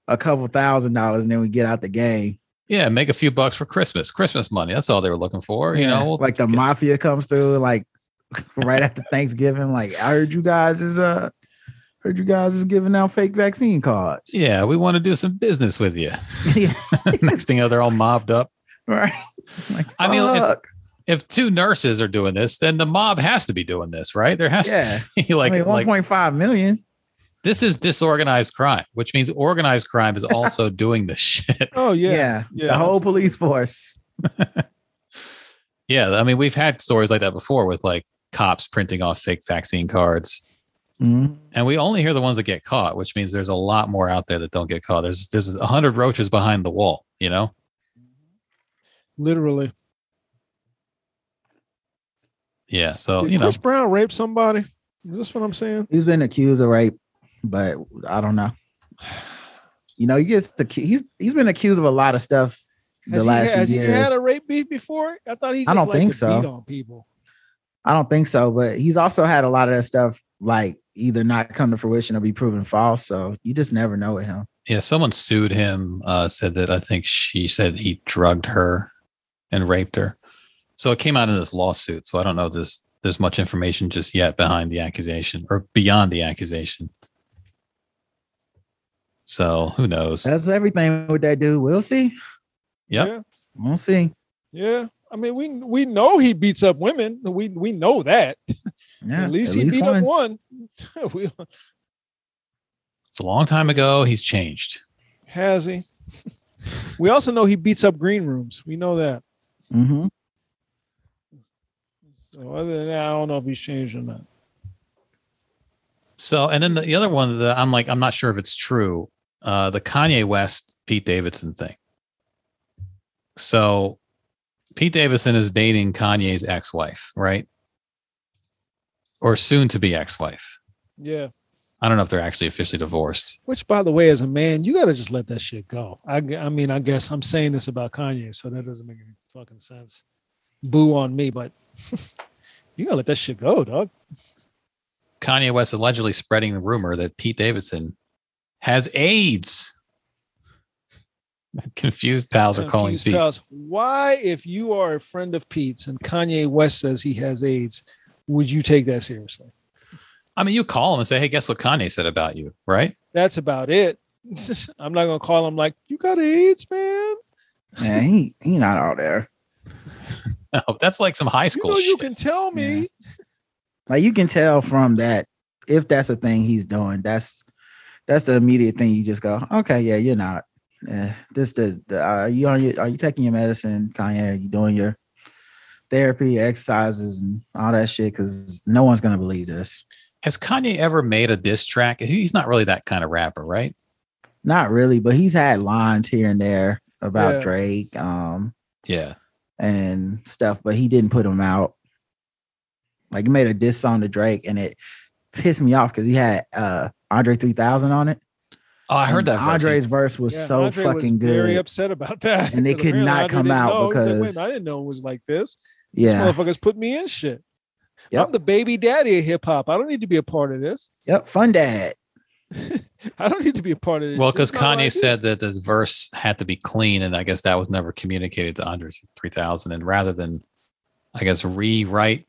a couple thousand dollars, and then we get out the game. Yeah, make a few bucks for Christmas. Christmas money. That's all they were looking for. You know, like the mafia comes through like right after Thanksgiving. Like I heard you guys is uh heard you guys is giving out fake vaccine cards. Yeah, we want to do some business with you. Yeah. Next thing you know, they're all mobbed up. right. Like, I mean, if-. If two nurses are doing this, then the mob has to be doing this, right? There has Yeah. to be like, I mean, like 1.5 million. this is disorganized crime, which means organized crime is also doing this shit. Oh yeah. Yeah. Yeah, the whole police force. Yeah, I mean, we've had stories like that before with like cops printing off fake vaccine cards, Mhm. and we only hear the ones that get caught, which means there's a lot more out there that don't get caught. There's there's a hundred roaches behind the wall, you know. Literally. Yeah, so Did you know, Chris Brown raped somebody? Is this what I'm saying? He's been accused of rape, but I don't know. You know, he gets acu- he's he's been accused of a lot of stuff the Has, he, last has few he had a rape beef before? I thought he. Just I don't liked think so. Beat on people. I don't think so, but he's also had a lot of that stuff like either not come to fruition or be proven false. So you just never know with him. yeah, someone sued him. Uh, said that I think she said he drugged her and raped her. So it came out in this lawsuit. So I don't know if there's there's much information just yet behind the accusation or beyond the accusation. So who knows? That's everything with that do. We'll see. Yep. Yeah. We'll see. Yeah. I mean, we we know he beats up women. We we know that. Yeah, at least he beat up one. one. we, It's a long time ago. He's changed. has he? we also know he beats up green rooms. We know that. Mhm. So other than that, I don't know if he's changed or not. So, and then the, the other one that I'm like, I'm not sure if it's true. Uh, the Kanye West Pete Davidson thing. So, Pete Davidson is dating Kanye's ex-wife, right? Or soon to be ex-wife. Yeah. I don't know if they're actually officially divorced. Which, by the way, as a man, you got to just let that shit go. I, I mean, I guess I'm saying this about Kanye, so that doesn't make any fucking sense. Boo on me, but you gotta let that shit go, dog. Kanye West allegedly spreading the rumor that Pete Davidson has AIDS. Confused pals are calling Confused Pete. pals. Why, if you are a friend of Pete's and Kanye West says he has AIDS, would you take that seriously? I mean, you call him and say, "Hey, guess what Kanye said about you?" Right? That's about it. I'm not gonna call him like you got AIDS, man. Man, he he not out there. No, that's like some high school. You school know you can tell me. Like you can tell from that if that's a thing he's doing. That's that's the immediate thing. You just go, okay, yeah, you're not. Yeah, this the, the are you on your, are you taking your medicine, Kanye? Are you doing your therapy, exercises, and all that shit? Because no one's gonna believe this. Has Kanye ever made a diss track? He's not really that kind of rapper, right? Not really, but he's had lines here and there about Yeah. Drake, um, Yeah. And stuff, but he didn't put him out. Like he made a diss song to Drake, and it pissed me off because he had uh Andre 3000 on it. Oh, I heard that. verse. Andre's verse was Yeah, so Andre was fucking Very upset about that, And they 'Cause could not Andre come out know. He was like, because- I didn't know it was like this. Yeah. This motherfuckers put me in shit. Yep. I'm the baby daddy of hip hop. I don't need to be a part of this. Yep. Fun dad. I don't need to be a part of this. Well, because Kanye said that the verse had to be clean, and I guess that was never communicated to Andre 3000. And rather than, I guess, rewrite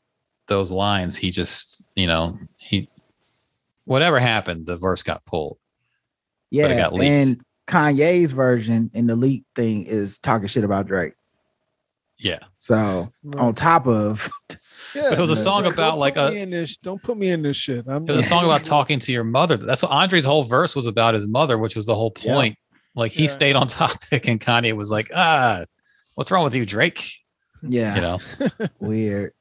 those lines, he just, you know, he, whatever happened, the verse got pulled. it Yeah. got leaked. And Kanye's version in the leak thing is talking shit about Drake. Yeah. So Right. on top of Yeah, But it was a song don't about, like, a- in this. Don't put me in this shit. I'm It was a song about talking to your mother. That's what Andre's whole verse was about his mother, which was the whole Yeah. point. Like he Yeah. stayed on topic, and Kanye was like, ah, what's wrong with you, Drake? yeah, You know. weird.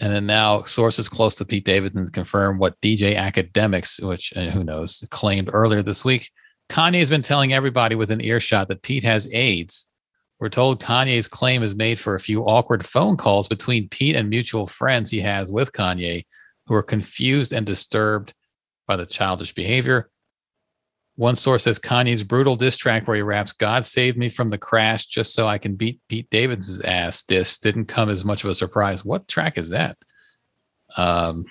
And then now sources close to Pete Davidson confirm what DJ Akademiks, which and who knows, claimed earlier this week. Kanye has been telling everybody within earshot that Pete has AIDS. We're told Kanye's claim is made for a few awkward phone calls between Pete and mutual friends he has with Kanye, who are confused and disturbed by the childish behavior. One source says Kanye's brutal diss track where he raps, God saved me from the crash just so I can beat Pete Davidson's ass. This didn't come as much of a surprise. What track is that? Um,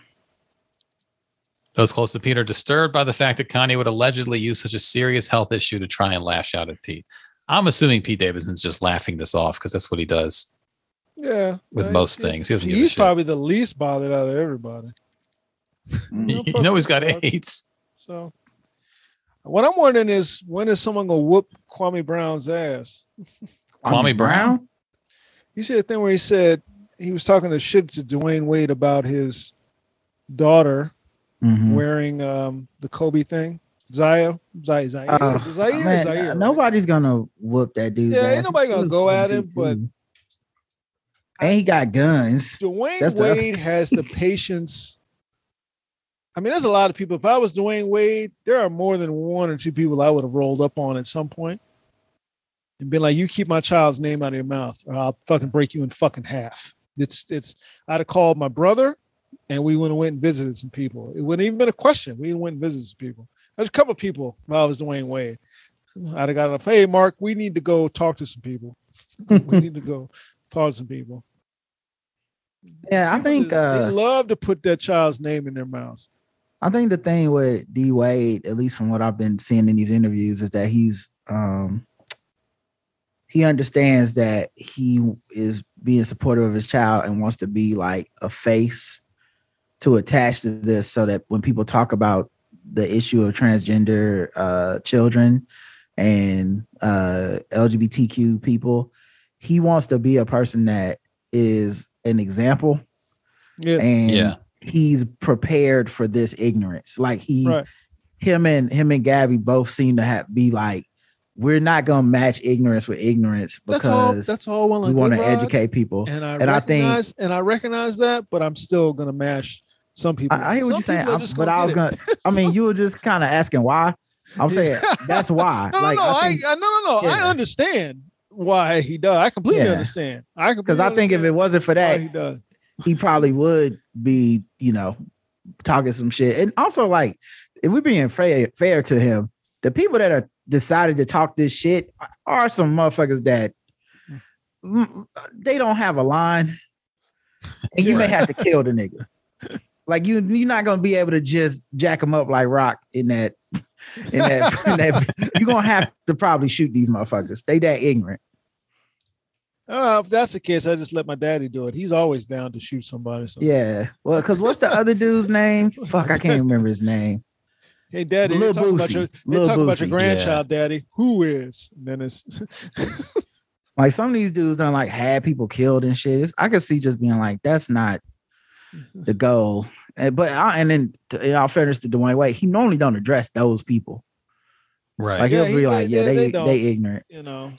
those close to Pete are disturbed by the fact that Kanye would allegedly use such a serious health issue to try and lash out at Pete. I'm assuming Pete Davidson's just laughing this off because that's what he does. Yeah, with most he- things. He doesn't he's probably the least bothered out of everybody. You, know he's got with. AIDS. So, what I'm wondering is when is someone gonna whoop Kwame Brown's ass? Kwame Brown? You see the thing where he said he was talking to shit to Dwyane Wade about his daughter Mhm. wearing um, the Kobe thing. Zaya, Zaya, Zaya, Uh, Zaire, man, Zaire, nobody's gonna whoop that dude. Yeah, ain't nobody gonna go at him, but- and he got guns. Dwyane That's the- Wade has the patience. I mean, there's a lot of people. If I was Dwyane Wade, there are more than one or two people I would have rolled up on at some point and been like, "You keep my child's name out of your mouth, or I'll fucking break you in fucking half." It's it's. I'd have called my brother, and we would have went and visited some people. It wouldn't even been a question. We went and visited some people. There's a couple of people. If I was Dwyane Wade, I'd have got enough. Hey, Mark, we need to go talk to some people. we need to go talk to some people. Yeah, I People think uh they love to put that child's name in their mouths. I think the thing with D Wade, at least from what I've been seeing in these interviews, is that he's um he understands that he is being supportive of his child and wants to be like a face to attach to this so that when people talk about the issue of transgender uh children and uh LGBTQ people, he wants to be a person that is an example Yeah, and Yeah. he's prepared for this ignorance. Like he's right. him and him and Gabby both seem to have be like, we're not gonna match ignorance with ignorance That's all. because That's all. Well, we want to educate people. and I and I think- recognize and I recognize that, but I'm still gonna mash some people. I, I hear what you're saying, I'm- just but I was gonna. it. I mean, you were just kind of asking why. I'm saying that's why. no, like no, no, I I, think I, no, no, no. I understand why he does. I completely Yeah. understand. I because I think if it wasn't for that, he does. he probably would be, you know, talking some shit. And also, like, if we're being fair, fair to him, the people that are decided to talk this shit are some motherfuckers that they don't have a line, and you may have to kill the nigga. Like you, you're not gonna be able to just jack them up like Rock in that in that, in that you're gonna have to probably shoot these motherfuckers. They that ignorant. Uh, if that's the case, I just let my daddy do it. He's always down to shoot somebody. So. Yeah. Well, because what's the other dude's name? Fuck, I can't remember his name. Hey, daddy, Lil they talk about your, they Lil talk about your Boosie, grandchild, daddy. Who is? And then it's Like some of these dudes done like had people killed and shit. It's- I could see just being like, that's not the goal. And, but I, and then to, in all fairness to Dwyane Wade, he normally don't address those people. Right. Like Yeah, he'll he- be like, they- yeah, they- they they don't. they ignorant. you know.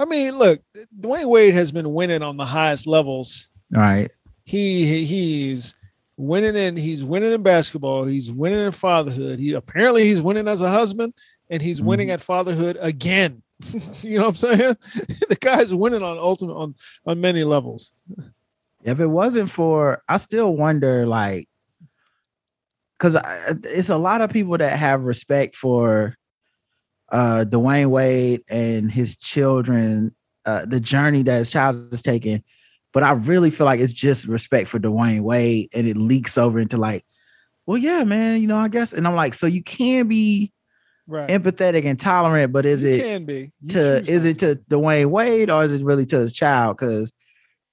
I mean, look, Dwyane Wade has been winning on the highest levels. All right. He, he he's winning in he's winning in basketball. He's winning in fatherhood. He apparently he's winning as a husband, and he's winning Mm-hmm. at fatherhood again. you know what I'm saying? the guy's winning on ultimate on on many levels. if it wasn't for i still wonder like because it's a lot of people that have respect for uh dwyane wade and his children uh the journey that his child is taking but i really feel like it's just respect for dwyane wade and it leaks over into like well yeah man you know i guess and i'm like so you can be Right. empathetic and tolerant but is You it can be You to is it to Dwyane Wade or is it really to his child? Because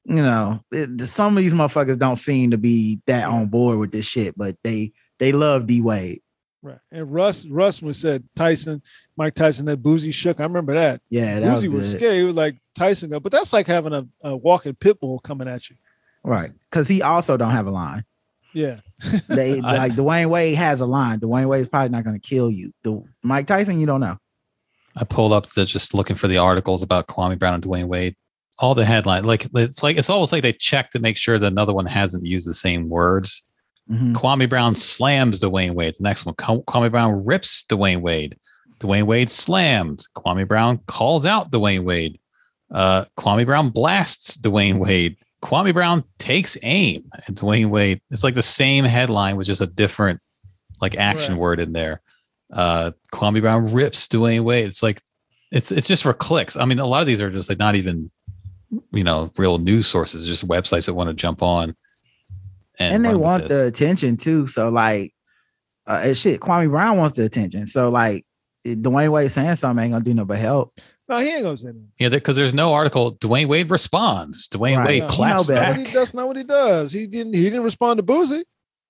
you know, it, some of these motherfuckers don't seem to be that on board with this shit, but they they love D Wade. Right. And Russ, Russ was said Tyson, Mike Tyson, that Boosie shook. I remember that. Yeah, that Boosie was, good. scared. He was like Tyson go, but that's like having a, a walking pit bull coming at you. right? Because he also don't have a line. Yeah. They I- like Dwyane Wade has a line. Dwyane Wade is probably not going to kill you. The Mike Tyson, you don't know. I pulled up the just looking for the articles about Kwame Brown and Dwyane Wade. All the headline, like it's like it's almost like they check to make sure that another one hasn't used the same words. Mhm. Kwame Brown slams Dwyane Wade. The next one, Kwa- Kwame Brown rips Dwyane Wade. Dwyane Wade slammed. Kwame Brown calls out Dwyane Wade. Uh, Kwame Brown blasts Dwyane Wade. Kwame Brown takes aim at Dwyane Wade. It's like the same headline with just a different like action Right. word in there. Uh, Kwame Brown rips Dwyane Wade. It's like it's it's just for clicks. I mean, a lot of these are just like not even you know real news sources, just websites that want to jump on. And they want the attention too. So like, uh, shit, Kwame Brown wants the attention. So like, Dwyane Wade saying something ain't gonna do no but help. No, he ain't gonna say that. Yeah, because there's no article. Dwyane Wade responds. Dwyane Right. Wade No, claps. That's back. he, that's not what he does. He didn't he didn't respond to Boosie.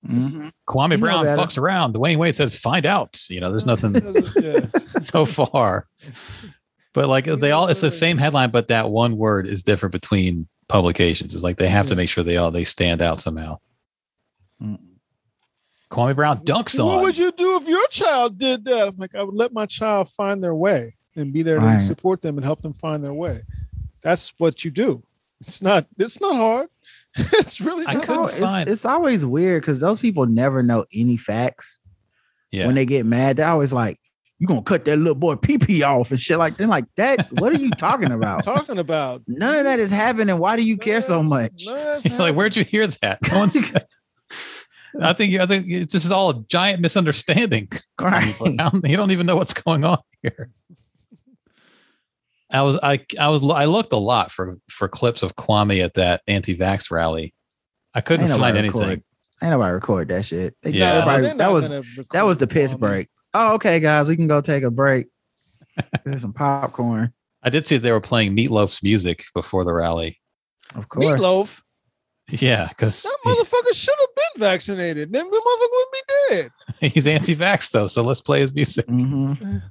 Mhm. Kwame You Brown better. fucks around. Dwyane Wade says, "Find out." You know, there's nothing so far. But like they all, it's the same headline, but that one word is different between publications. It's like they have to make sure they all they stand out somehow. Mm. Kwame Brown dunks on. What would you do if your child did that? I'm like, I would let my child find their way and be there to Right. support them and help them find their way. That's what you do. It's not. It's not hard. it's really I not. It's, couldn't al- it's- find- it's always weird because those people never know any facts. yeah, When they get mad, they're always like, "You gonna cut that little boy pee pee off and shit like that." Like that. What are you talking about? talking about. None of that is happening. Why do you care so much? like where'd you hear that? No one's. I think I think it's just all a giant misunderstanding. Right. Brown. You don't even know what's going on here. I was I I was I looked a lot for for clips of Kwame at that anti-vax rally. I couldn't Ain't find nobody anything. record. Ain't nobody record that shit. They, Yeah. everybody- that was that was the piss Kwame. break. Oh, okay, guys, we can go take a break. There's some popcorn, I did see they were playing Meatloaf's music before the rally. of course. Meatloaf. Yeah, because That motherfucker should have been vaccinated. Then the motherfucker wouldn't be dead. he's anti-vax though, so let's play his music. Mhm.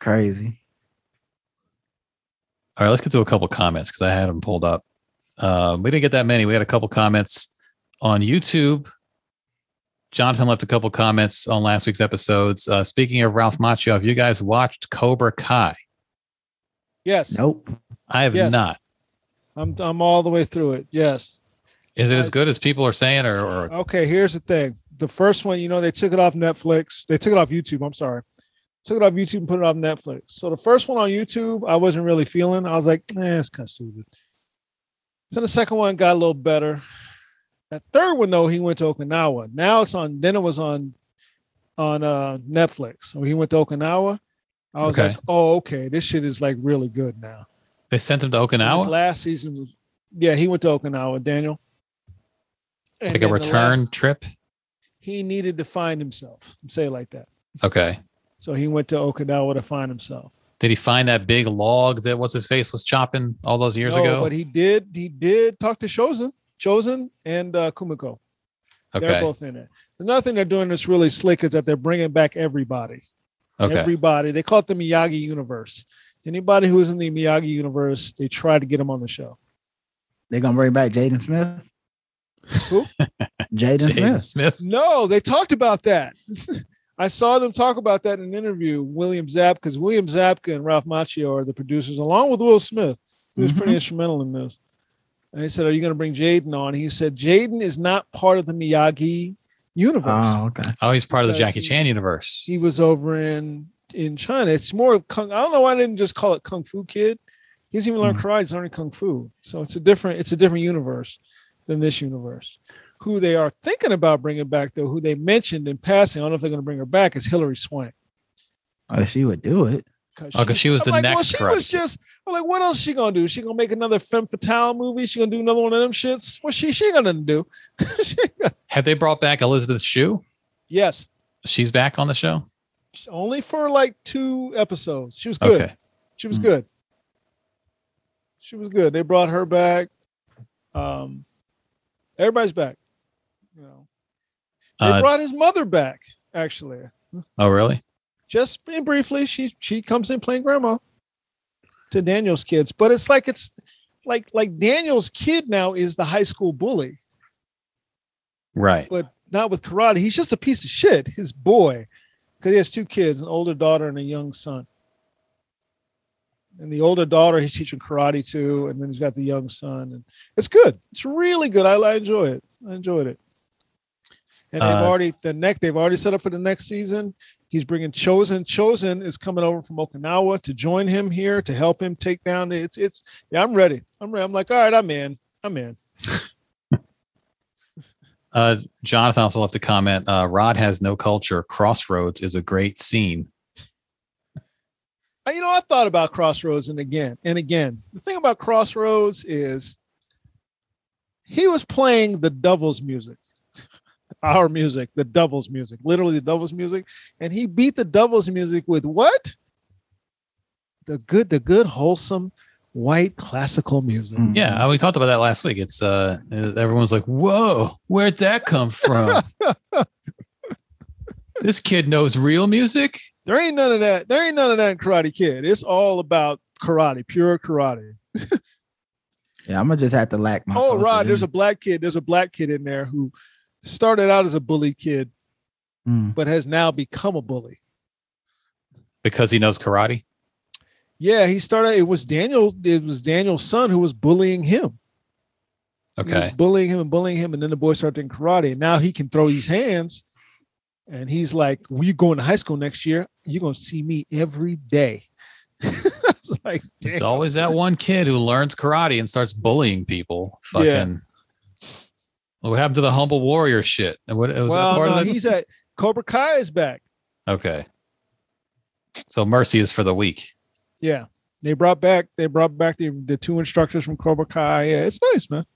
Crazy. All right, let's get to a couple comments because I had them pulled up. Um, we didn't get that many. We had a couple comments on YouTube. Jonathan left a couple comments on last week's episodes. Uh, speaking of Ralph Macchio, have you guys watched Cobra Kai? Yes, Nope. I have Yes. not. I'm. I'm all the way through it. Yes. Is it as good as people are saying, or, or Okay, here's the thing. The first one, you know, they took it off Netflix. They took it off YouTube. I'm sorry. Took it off YouTube and put it off Netflix. So the first one on YouTube, I wasn't really feeling. I was like, eh, it's kind of stupid. Then the second one got a little better. That third one, though, he went to Okinawa. Now it's on, then it was on on uh Netflix. So he went to Okinawa. I was Okay. like, oh, okay, this shit is like really good now. they sent him to His Okinawa? last season was yeah, he went to Okinawa, Daniel. And like a return last- trip? he needed to find himself. Say it like that. Okay. So he went to Okinawa to find himself. Did he find that big log that what's his face was chopping all those years No, ago? but he did. He did talk to Chozen, Chozen, and uh, Kumiko. They're both in it. Another thing they're doing that's really slick is that they're bringing back everybody. Okay. Everybody. They call it the Miyagi universe. Anybody who is in the Miyagi universe, they try to get them on the show. They're gonna bring back Jaden Smith. Who? Jaden Jaden Smith. Smith. No, they talked about that. I saw them talk about that in an interview. William Zabka, because William Zabka and Ralph Macchio are the producers, along with Will Smith, who was pretty Mhm. instrumental in this. And they said, "Are you going to bring Jaden on?" He said, "Jaden is not part of the Miyagi universe. Oh, okay. Oh, he's part of the Jackie he- Chan universe. He was over in in China. It's more of kung. I don't know why I didn't just call it Kung Fu Kid. He's doesn't even learn Mhm. karate. He's learning kung fu. So it's a different. It's a different universe than this universe. Who they are thinking about bringing back, though, who they mentioned in passing, I don't know if they're going to bring her back, is Hilary Swank. Oh, she would do it. Oh, 'cause she was I'm the like, next Well, she Karate was just. I'm like, what else she gonna do? She gonna make another femme fatale movie? She gonna do another one of them shits? What she she gonna do? She gonna- Have they brought back Elizabeth Shue? yes, She's back on the show. only for like two episodes. She was good. Okay. She was Hmm. good. She was good. They brought her back. Um, everybody's back. You know, they Uh, brought his mother back. Actually, oh, really? just briefly, she she comes in playing grandma to Daniel's kids, but it's like it's like like Daniel's kid now is the high school bully, Right. but not with karate. He's just a piece of shit. His boy, because he has two kids, an older daughter and a young son. And the older daughter he's teaching karate to, and then he's got the young son, and it's good. It's really good. I, I enjoy it. I enjoyed it. And they've Uh, already the next they've already set up for the next season. He's bringing Chozen. Chozen is coming over from Okinawa to join him here to help him take down. The, it's it's yeah. I'm ready. I'm ready. I'm like all right. I'm in. I'm in. Uh, Jonathan also left a comment. Uh, Rod has no culture. Crossroads is a great scene. You know, I thought about Crossroads and again and again. The thing about Crossroads is he was playing the Devil's music, our music, the Devil's music, literally the Devil's music, and he beat the Devil's music with what? The good, the good, wholesome, white classical music. Mm. Yeah, we talked about that last week. It's uh, everyone's like, "Whoa, where'd that come from?" this kid knows real music. There ain't none of that. There ain't none of that in Karate Kid. It's all about karate, pure karate. Yeah, I'm gonna just have to lack my. Oh, Rod, there's a black kid. There's a black kid in there who started out as a bully kid, Mm. but has now become a bully. because he knows karate. Yeah, he started. It was Daniel. It was Daniel's son who was bullying him. He was Okay. bullying him and bullying him, and then the boy started in karate. And now he can throw these hands, and he's like, "When you go into high school next year, you're gonna see me every day." it's like, damn. always that one kid who learns karate and starts bullying people. Fucking. Yeah. What happened to the humble warrior shit? And what was that part no, of it? he's at Cobra Kai is back. Okay. So mercy is for the weak. Yeah, they brought back. They brought back the the two instructors from Cobra Kai. Yeah, it's nice, man.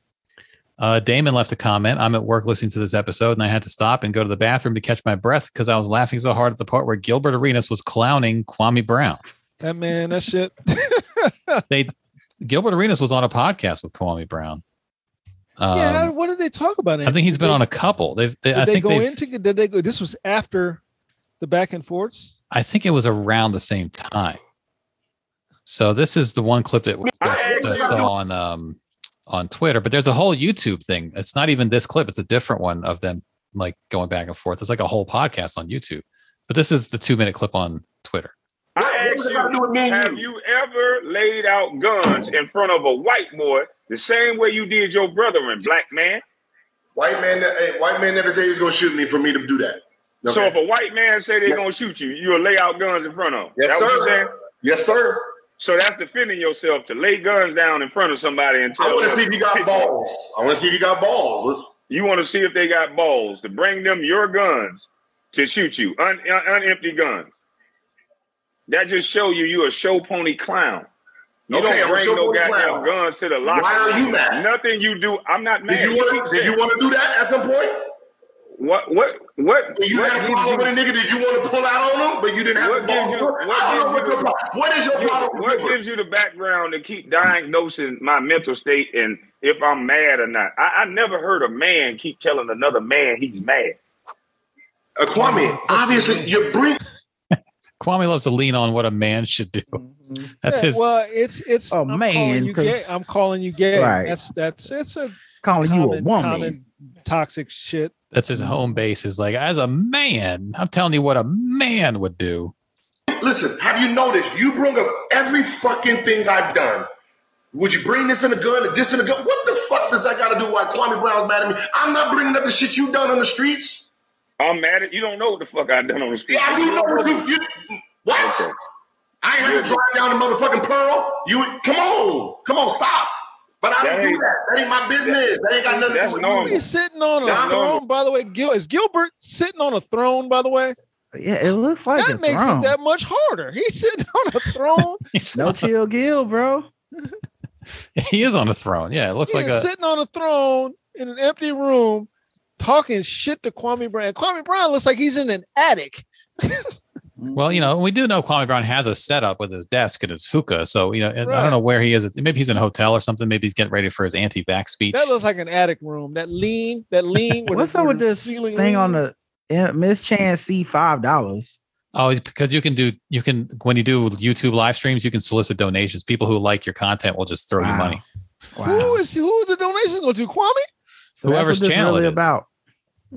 Uh, Damon left a comment. I'm at work listening to this episode, and I had to stop and go to the bathroom to catch my breath because I was laughing so hard at the part where Gilbert Arenas was clowning Kwame Brown. That man, that shit. They Gilbert Arenas was on a podcast with Kwame Brown. Um, yeah, what did they talk about? I think he's been Did on a couple. They've. They, Did I they think go they've. into? Did they go? This was after the back and forths. I think it was around the same time. So this is the one clip that I, I saw on um on Twitter, but there's a whole YouTube thing. It's not even this clip; it's a different one of them like going back and forth. It's like a whole podcast on YouTube. But this is the two minute clip on Twitter. I What ask does it got to do with me you, have you? you ever laid out guns in front of a white boy the same way you did your brother and black man? White man, hey, white man never said he's gonna shoot me for me to do that. So if a white man say they're gonna shoot you, you'll lay out guns in front of them. Yes, that what you sir. saying? yes, sir. So that's defending yourself to lay guns down in front of somebody and tell I want to see if he got balls. I want to see if you got balls. You want to see if they got balls to bring them your guns to shoot you, un, un, unempty guns. That just show you you a show pony clown. You Okay, don't bring no goddamn guns to the locker. Why are you mad? Nothing you do. I'm not mad. Did you want to? Did you want to do that at some point? What what what You what had a gives problem with a nigga that you want to pull out on him, but you didn't have What the gives you- what I don't know what gives your you- problem. What is your problem? what with gives you the background to keep diagnosing my mental state and if I'm mad or not? I, I never heard a man keep telling another man he's mad. Uh, Kwame, obviously you bring Kwame loves to lean on what a man should do. That's Yeah, his. Well, it's it's. Oh, I'm man, calling you 'cause- gay. I'm calling you gay. Right. That's that's it's a Calling you a common, woman. common toxic shit. That's his mm-hmm. home base. Is like, as a man, I'm telling you what a man would do. Listen, have you noticed? You bring up every fucking thing I've done. Would you bring this in a gun, this in a gun? What the fuck does that got to do? Why Kwame Brown's mad at me? I'm not bringing up the shit you done on the streets. I'm mad at you. Don't know what the fuck I done on the street. Yeah, I do know what you. you what? I ain't had to drive down the motherfucking Pearl. You come on, come on, stop. But I That don't do ain't- that. That ain't my business. That ain't got nothing to that's do with normal. me. He's sitting on a That's throne. normal. By the way, Gil is Gilbert sitting on a throne. By the way, Yeah, it looks like that a makes throne. it that much harder. He's sitting on a throne. He's no not- chill, Gil, bro. he is on a throne. Yeah, it looks He like is a. sitting on a throne in an empty room, talking shit to Kwame Brown. Kwame Brown looks like he's in an attic. Well, you know, we do know Kwame Brown has a setup with his desk and his hookah. So, you know, and I don't know where he is. Maybe he's in a hotel or something. Maybe he's getting ready for his anti-vax speech. That looks like an attic room. That lean, that lean. What's up with this ceiling thing on the uh, Miss Chan C five dollars? Oh, because you can do you can when you do YouTube live streams, you can solicit donations. People who like your content will just throw you Wow. money. Who is who is the donation go to? Kwame? So Whoever's that's what this channel really it is. about.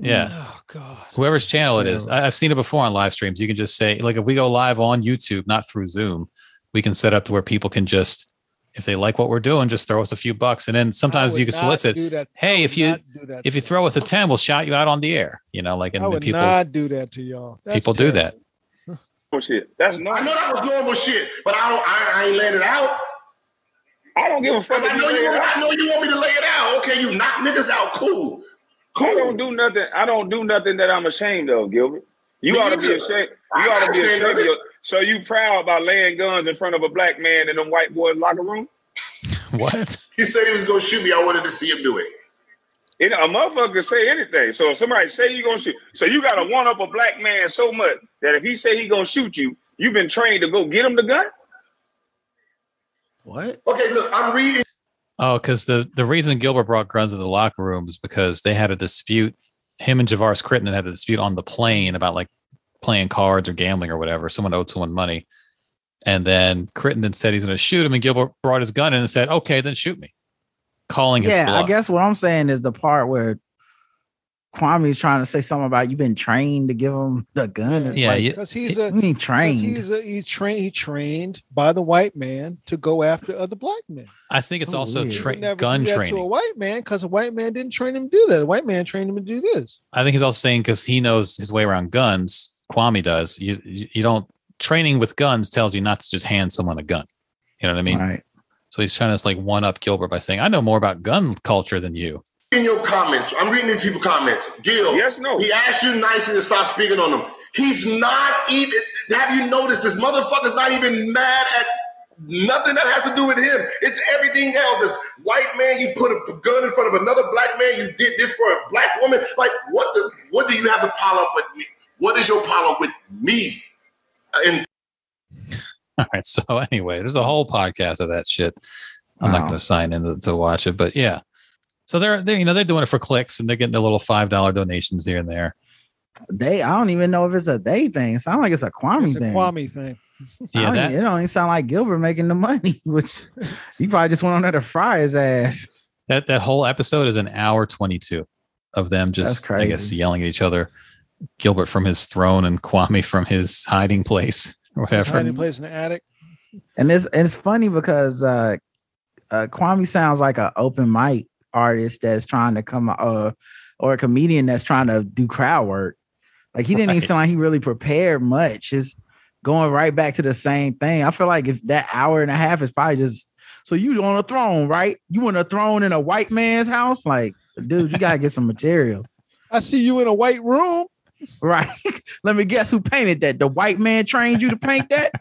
Yeah. Oh God. Whoever's channel it is. I, I've seen it before on live streams. You can just say, like, if we go live on YouTube, not through Zoom, we can set up to where people can just, if they like what we're doing, just throw us a few bucks. And then sometimes you can solicit, hey, if you not do that if you throw us a 10, we'll shout you out on the air. You know, like, and I would people, not do that to y'all. That's people do that. terrible. Oh, shit. That's I normal. know that was normal shit, but I don't. I, I ain't laying it out. I don't give a fuck. I know you you. lay it out. I know you want me to lay it out. Okay, you knock niggas out. Cool. I don't do nothing. I don't do nothing that I'm ashamed of, Gilbert. You Me ought to be neither. ashamed. I'm You ought to be ashamed ashamed of of your, So you proud by laying guns in front of a black man in a white boys' locker room? What? He said he was gonna shoot me. I wanted to see him do it. It, a motherfucker can say anything. So if somebody say you gonna shoot, so you gotta one up a black man so much that if he say he gonna shoot you, you've been trained to go get him the gun. What? Okay, look, I'm reading. Oh, because the the reason Gilbert brought guns to the locker room is because they had a dispute. Him and Javaris Crittenton had a dispute on the plane about like playing cards or gambling or whatever. Someone owed someone money, and then Crittenton said he's going to shoot him, and Gilbert brought his gun in and said, "Okay, then shoot me," calling his Yeah, bluff. I guess what I'm saying is the part where Kwame's trying to say something about you've been trained to give him the gun. It's Yeah, like, Because he's a ain't because trained. he's a he's trained he trained by the white man to go after other black men. I think it's So also weird. He tra- never gun do that to a white man because a white man didn't train him to do that. A white man trained him to do this. I think he's also saying because he knows his way around guns. Kwame does. You you you don't training with guns tells you not to just hand someone a gun. You know what I mean? right. So he's trying to like one up Gilbert by saying, "I know more about gun culture than you." In your comments, I'm reading these people comments. Gil, Yes, no. he asked you nicely to stop speaking on him. He's not even. Have you noticed this motherfucker's not even mad at nothing that has to do with him? It's everything else. It's white man. You put a gun in front of another black man. You did this for a black woman. Like what? The, what do you have the problem with me? What is your problem with me? And All right. So anyway, there's a whole podcast of that shit. I'm not going to sign in to, to watch it, but yeah. So they're they you know they're doing it for clicks and they're getting their little five dollar donations here and there. They, I don't even know if it's a they thing. It sounds like it's a Kwame It's a thing. Kwame thing. Yeah, that even- it don't even sound like Gilbert making the money, which he probably just went on there to fry his ass. that that whole episode is an hour twenty two of them just I guess yelling at each other. Gilbert from his throne and Kwame from his hiding place or His whatever. hiding place in the attic. And it's and it's funny because uh, uh Kwame sounds like an open mic artist that's trying to come uh or a comedian that's trying to do crowd work. Like he didn't even Right. sound like he really prepared much. It's going right back to the same thing. I feel like if that hour and a half is probably just so you on a throne, right? You want a throne in a white man's house? Like, dude, you gotta get some material. I see you in a white room. Right. Let me guess who painted that. The white man trained you to paint that?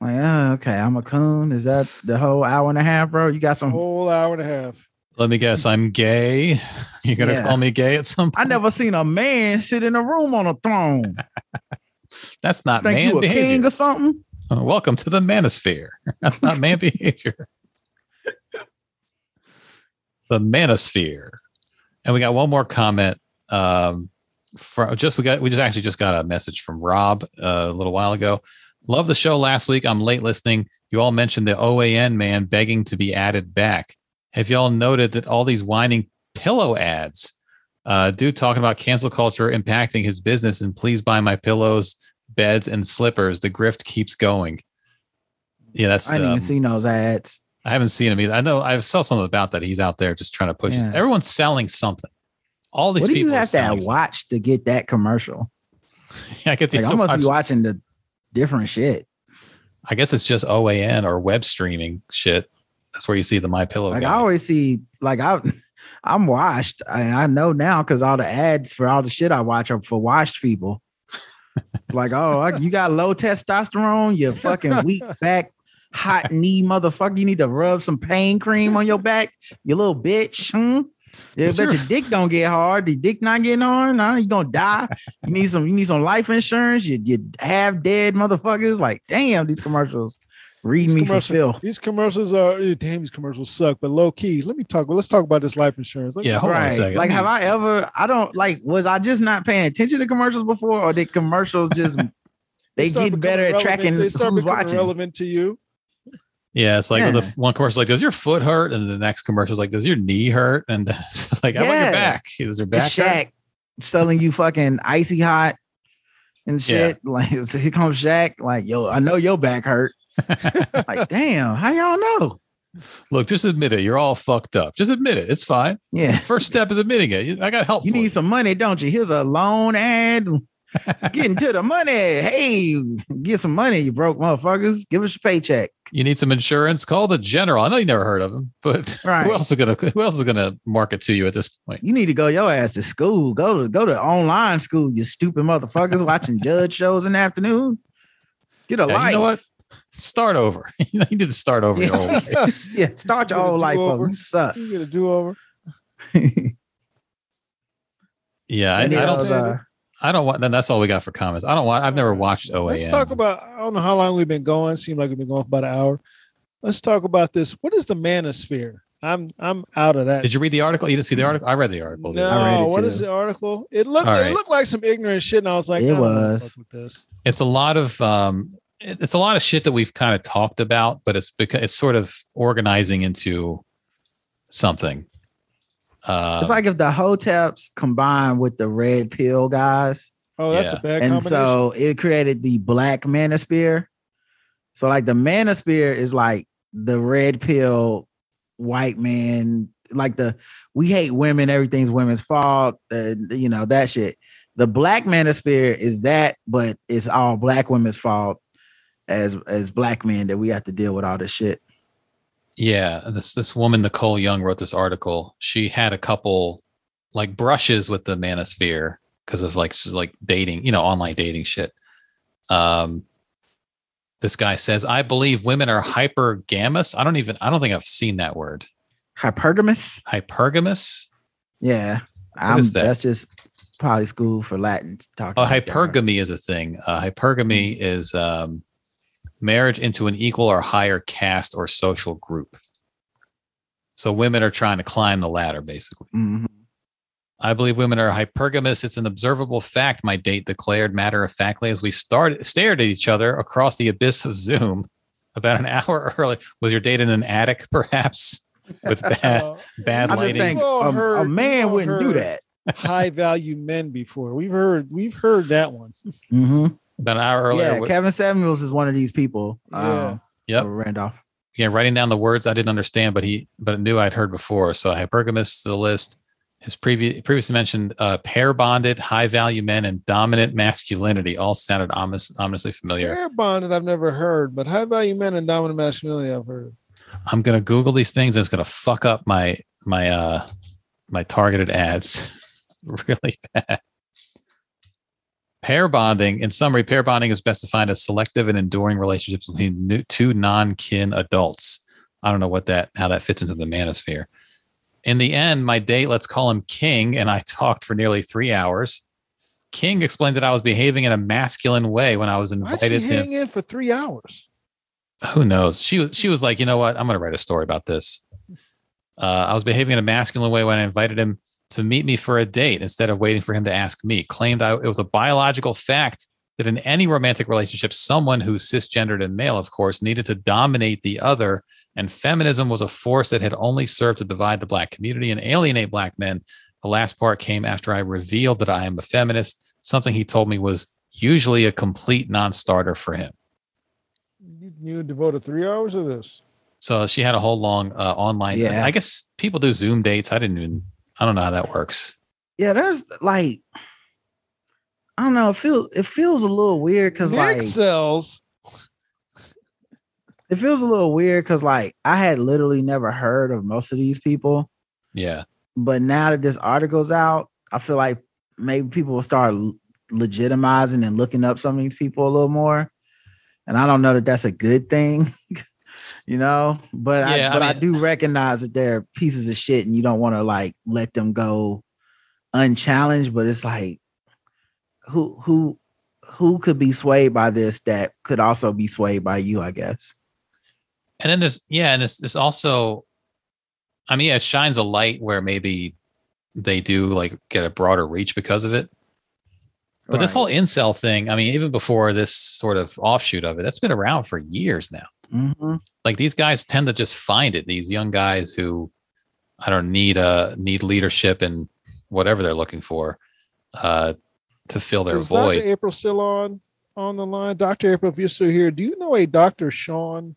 like, oh, okay, I'm a coon. Is that the whole hour and a half, bro? You got some Whole hour and a half. Let me guess, I'm gay. You're gonna Yeah. call me gay at some point. I never seen a man sit in a room on a throne. That's not Think man you a king behavior. or something? Uh, Welcome to the manosphere. That's not man behavior. the manosphere. And we got one more comment. Um, from just we got we just actually just got a message from Rob uh, a little while ago. Love the show last week. I'm late listening. You all mentioned the OAN man begging to be added back. Have y'all noted that all these whining pillow ads, uh, dude talking about cancel culture impacting his business and please buy my pillows, beds, and slippers. The grift keeps going. Yeah, that's I didn't um, even see those ads. I haven't seen him either. I know I saw something about that. He's out there just trying to push. Yeah. Everyone's selling something. All these What do people you have to watch to get that commercial? yeah, I guess, you Like, I must be watching the different shit. I guess it's just OAN or web streaming shit. That's where you see the My Pillow. Like guy. I always see, like I, I'm washed. I, I know now because all the ads for all the shit I watch are for washed people. like, oh, I- you got low testosterone, you fucking weak back, hot knee motherfucker. You need to rub some pain cream on your back, you little bitch. Hmm? Yeah, What's bet your- your dick don't get hard. The dick not getting hard. Nah, you gonna die. You need some. You need some life insurance. You you half dead motherfuckers. Like, damn, these commercials read These me for commercials- These commercials are eh, damn. These commercials suck. But low key, let me talk. Let's talk about this life insurance. Let me- Yeah, hold on a second. Like, have I ever? I don't like. Was I just not paying attention to commercials before, or did commercials just they start get better becoming at tracking They start who's becoming watching? relevant to you. Yeah, it's like Yeah. the one commercial like, does your foot hurt? And the next commercial is like, does your knee hurt? And like, how about Yeah. your back? Is your It's back hurt? Shaq selling you fucking icy hot and shit. Like so here comes Shaq. Like yo, I know your back hurt. like damn, how y'all know? Look, just admit it. You're all fucked up. Just admit it. It's fine. Yeah. First step is admitting it. I got help. You need some money, don't you? Here's a loan ad. Getting to the money. Hey, get some money, you broke motherfuckers. Give us your paycheck. You need some insurance. Call the general. I know you never heard of him, but Right. who else is gonna who else is gonna market to you at this point? You need to go your ass to school. Go to go to online school, you stupid motherfuckers watching judge shows in the afternoon. Get a Yeah, life. you know what? Start over. you need to start over your whole life. Yeah, yeah, start your Get whole life do-over. over. You suck. You get a do over. Yeah, I, I don't. was, uh, I don't want. Then that's all we got for comments. I don't want. I've never watched OAN. Let's talk about. I don't know how long we've been going. Seemed like we've been going for about an hour. Let's talk about this. What is the manosphere? I'm I'm out of that. Did you read the article? You didn't see the article? I read the article. didn't I? I read No, it what too. is the article? It looked All it looked like some ignorant shit, and I was like, It I don't wanna was. with this. It's a lot of. um it- It's a lot of shit that we've kind of talked about, but it's because it's sort of organizing into something. Uh, it's like if the hoteps combined with the red pill guys. Oh, that's Yeah. a bad and combination. so it created the black manosphere. So like the manosphere is like the red pill white man, like the we hate women, everything's women's fault, uh, you know that shit. The black manosphere is that, but it's all black women's fault as as black men that we have to deal with all this shit. Yeah, this this woman Nicole Young wrote this article. She had a couple like brushes with the manosphere because of like she's like dating, you know, online dating shit. Um, this guy says, "I believe women are hypergamous." I don't even. I don't think I've seen that word. Hypergamous, Hypergamous. yeah, I'm, is that? that's just probably school for Latin talking. Oh, like that, right? hypergamy is a thing. Uh, hypergamy is um, marriage into an equal or higher caste or social group. So women are trying to climb the ladder, basically. Mhm. I believe women are hypergamous. It's an observable fact, my date declared matter of factly as we started stared at each other across the abyss of Zoom about an hour early. Was your date in an attic, perhaps? With bad bad lighting. think We've a, heard- a man wouldn't do that. high value men before. We've heard we've heard that one. Mm-hmm. About an hour earlier. Yeah, wi- Kevin Samuels is one of these people. Yeah. Um, Yep. Randolph. yeah, writing down the words I didn't understand, but he but knew I'd heard before. So hypergamous to the list. His previous previously mentioned uh, pair bonded, high value men, and dominant masculinity all sounded ominous, ominously familiar. Pair bonded I've never heard, but high value men and dominant masculinity I've heard. I'm gonna Google these things and it's gonna fuck up my my uh my targeted ads really bad. Pair bonding, in summary, pair bonding is best defined as selective and enduring relationships between new, two non-kin adults. I don't know what that how that fits into the manosphere. In the end, my date, let's call him King, and I talked for nearly three hours. King explained that I was behaving in a masculine way when I was invited to hang in for three hours? who knows she was she was like you know what i'm going to write a story about this uh, i was behaving in a masculine way when i invited him to meet me for a date instead of waiting for him to ask me claimed I, it was a biological fact that in any romantic relationship someone who's cisgendered and male of course needed to dominate the other and feminism was a force that had only served to divide the black community and alienate black men the last part came after i revealed that i am a feminist something he told me was usually a complete non-starter for him You, you devoted three hours of this. So she had a whole long uh, online. Yeah. I guess people do Zoom dates. I didn't even. I don't know how that works. Yeah, there's like I don't know. It feels it feels a little weird because like sells. it feels a little weird because like I had literally never heard of most of these people, Yeah. but now that this article's out, I feel like maybe people will start legitimizing and looking up some of these people a little more. And I don't know that that's a good thing, you know. But Yeah, I I but I, mean- do recognize that they're pieces of shit, and you don't want to like let them go unchallenged. But it's like who who who could be swayed by this that could also be swayed by you, I guess. And then there's yeah, and it's it's also. I mean, it shines a light where maybe they do like get a broader reach because of it. But this whole incel thing, I mean, even before this sort of offshoot of it, that's been around for years now. Mhm. Like these guys tend to just find it. These young guys who I don't need uh need leadership and whatever they're looking for uh to fill their Is void. Dr. April still on on the line? Dr. April, if you're still here, do you know a Dr. Sean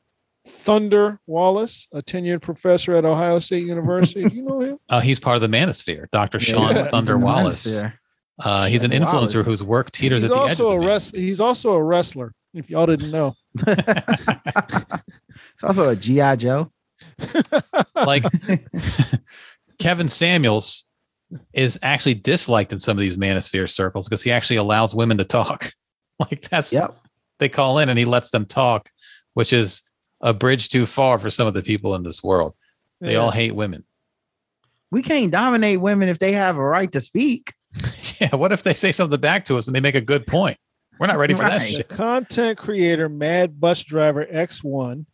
Thunder Wallace, a tenured professor at Ohio State University? do you know him? Uh, he's part of the Manosphere, Dr. Sean Yeah. Thunder He's Wallace. Uh, he's an influencer Wallace. whose work teeters he's at the edge. also Of a the wrestler. He's also a wrestler. If y'all didn't know, it's also a GI Joe. like Kevin Samuels is actually disliked in some of these Manosphere circles because he actually allows women to talk. like that's Yep. they call in and he lets them talk, which is a bridge too far for some of the people in this world. They Yeah. all hate women. We can't dominate women if they have a right to speak. Yeah. What if they say something back to us and they make a good point? We're not ready for that Right. shit. content creator Mad Bus Driver X1,